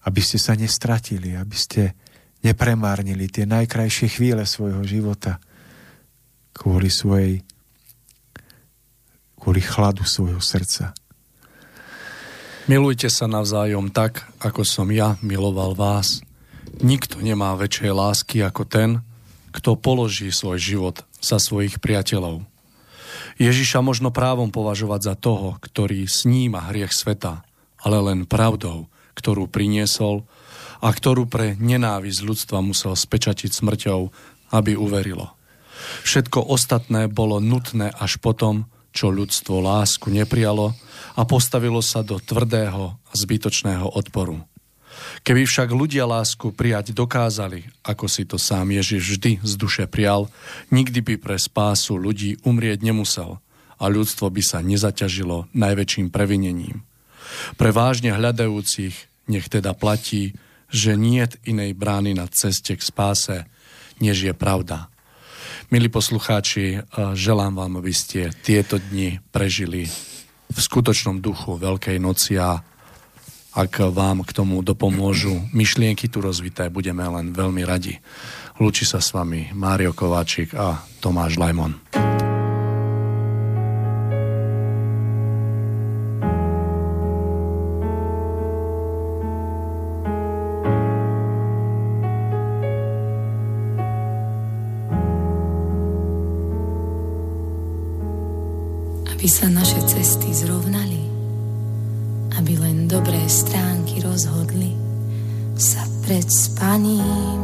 aby ste sa nestratili, aby ste nepremárnili tie najkrajšie chvíle svojho života kvôli svojej kvôli chladu svojho srdca. Milujte sa navzájom tak, ako som ja miloval vás. Nikto nemá väčšej lásky ako ten, kto položí svoj život za svojich priateľov. Ježiša možno právom považovať za toho, ktorý sníma hriech sveta, ale len pravdou, ktorú priniesol a ktorú pre nenávisť ľudstva musel spečatiť smrťou, aby uverilo. Všetko ostatné bolo nutné až potom, čo ľudstvo lásku neprijalo a postavilo sa do tvrdého a zbytočného odporu. Keby však ľudia lásku prijať dokázali, ako si to sám Ježiš vždy z duše prijal, nikdy by pre spásu ľudí umrieť nemusel a ľudstvo by sa nezaťažilo najväčším previnením. Pre vážne hľadajúcich nech teda platí, že nie inej brány na ceste k spáse, než je pravda. Milí poslucháči, želám vám, aby ste tieto dni prežili v skutočnom duchu Veľkej noci a ak vám k tomu dopomôžu myšlienky tu rozvité, budeme len veľmi radi. Lúči sa s vami Mário Kováčik a Tomáš Lajmon. aby sa naše cesty zrovnali dobré stránky rozhodli, sa pred spaním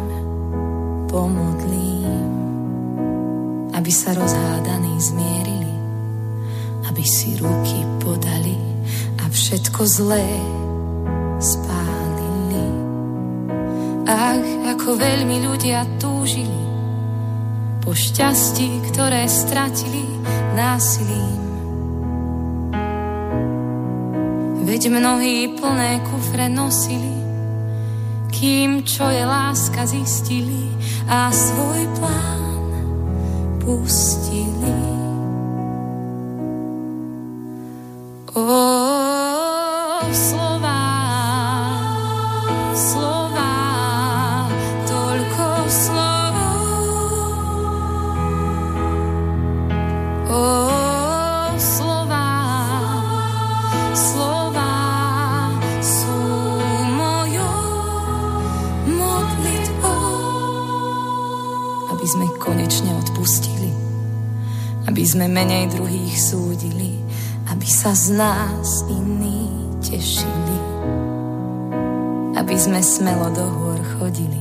pomodlím, aby sa rozhádaní zmierili, aby si ruky podali a všetko zlé spálili. Ach, ako veľmi ľudia túžili po šťastí, ktoré stratili násilím. Veď mnohí plné kufre nosili, kým čo je láska zistili a svoj plán pustili. Menej druhých súdili, aby sa z nás iní tešili. Aby sme smelo do hôr chodili,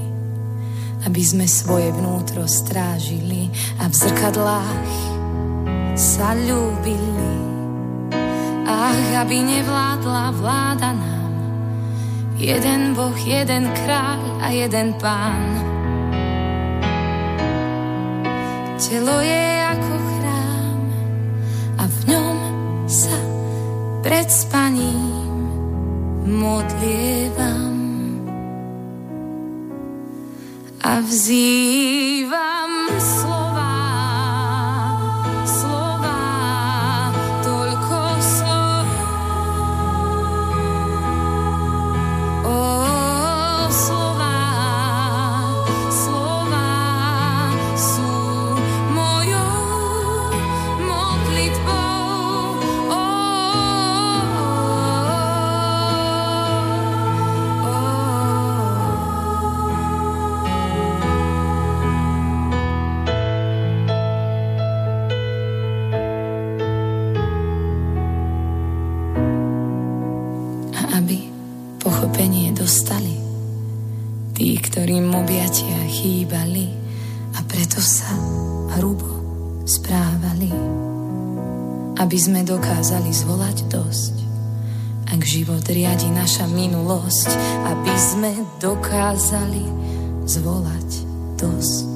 aby sme svoje vnútro strážili a v zrkadlách sa ľúbili. Ach, aby nevládla vláda nám, jeden Boh, jeden kráľ a jeden pán. Telo je pred spaním modlievam a vzývam sme dokázali zvolať dosť. Ak život riadi naša minulosť, aby sme dokázali zvolať dosť.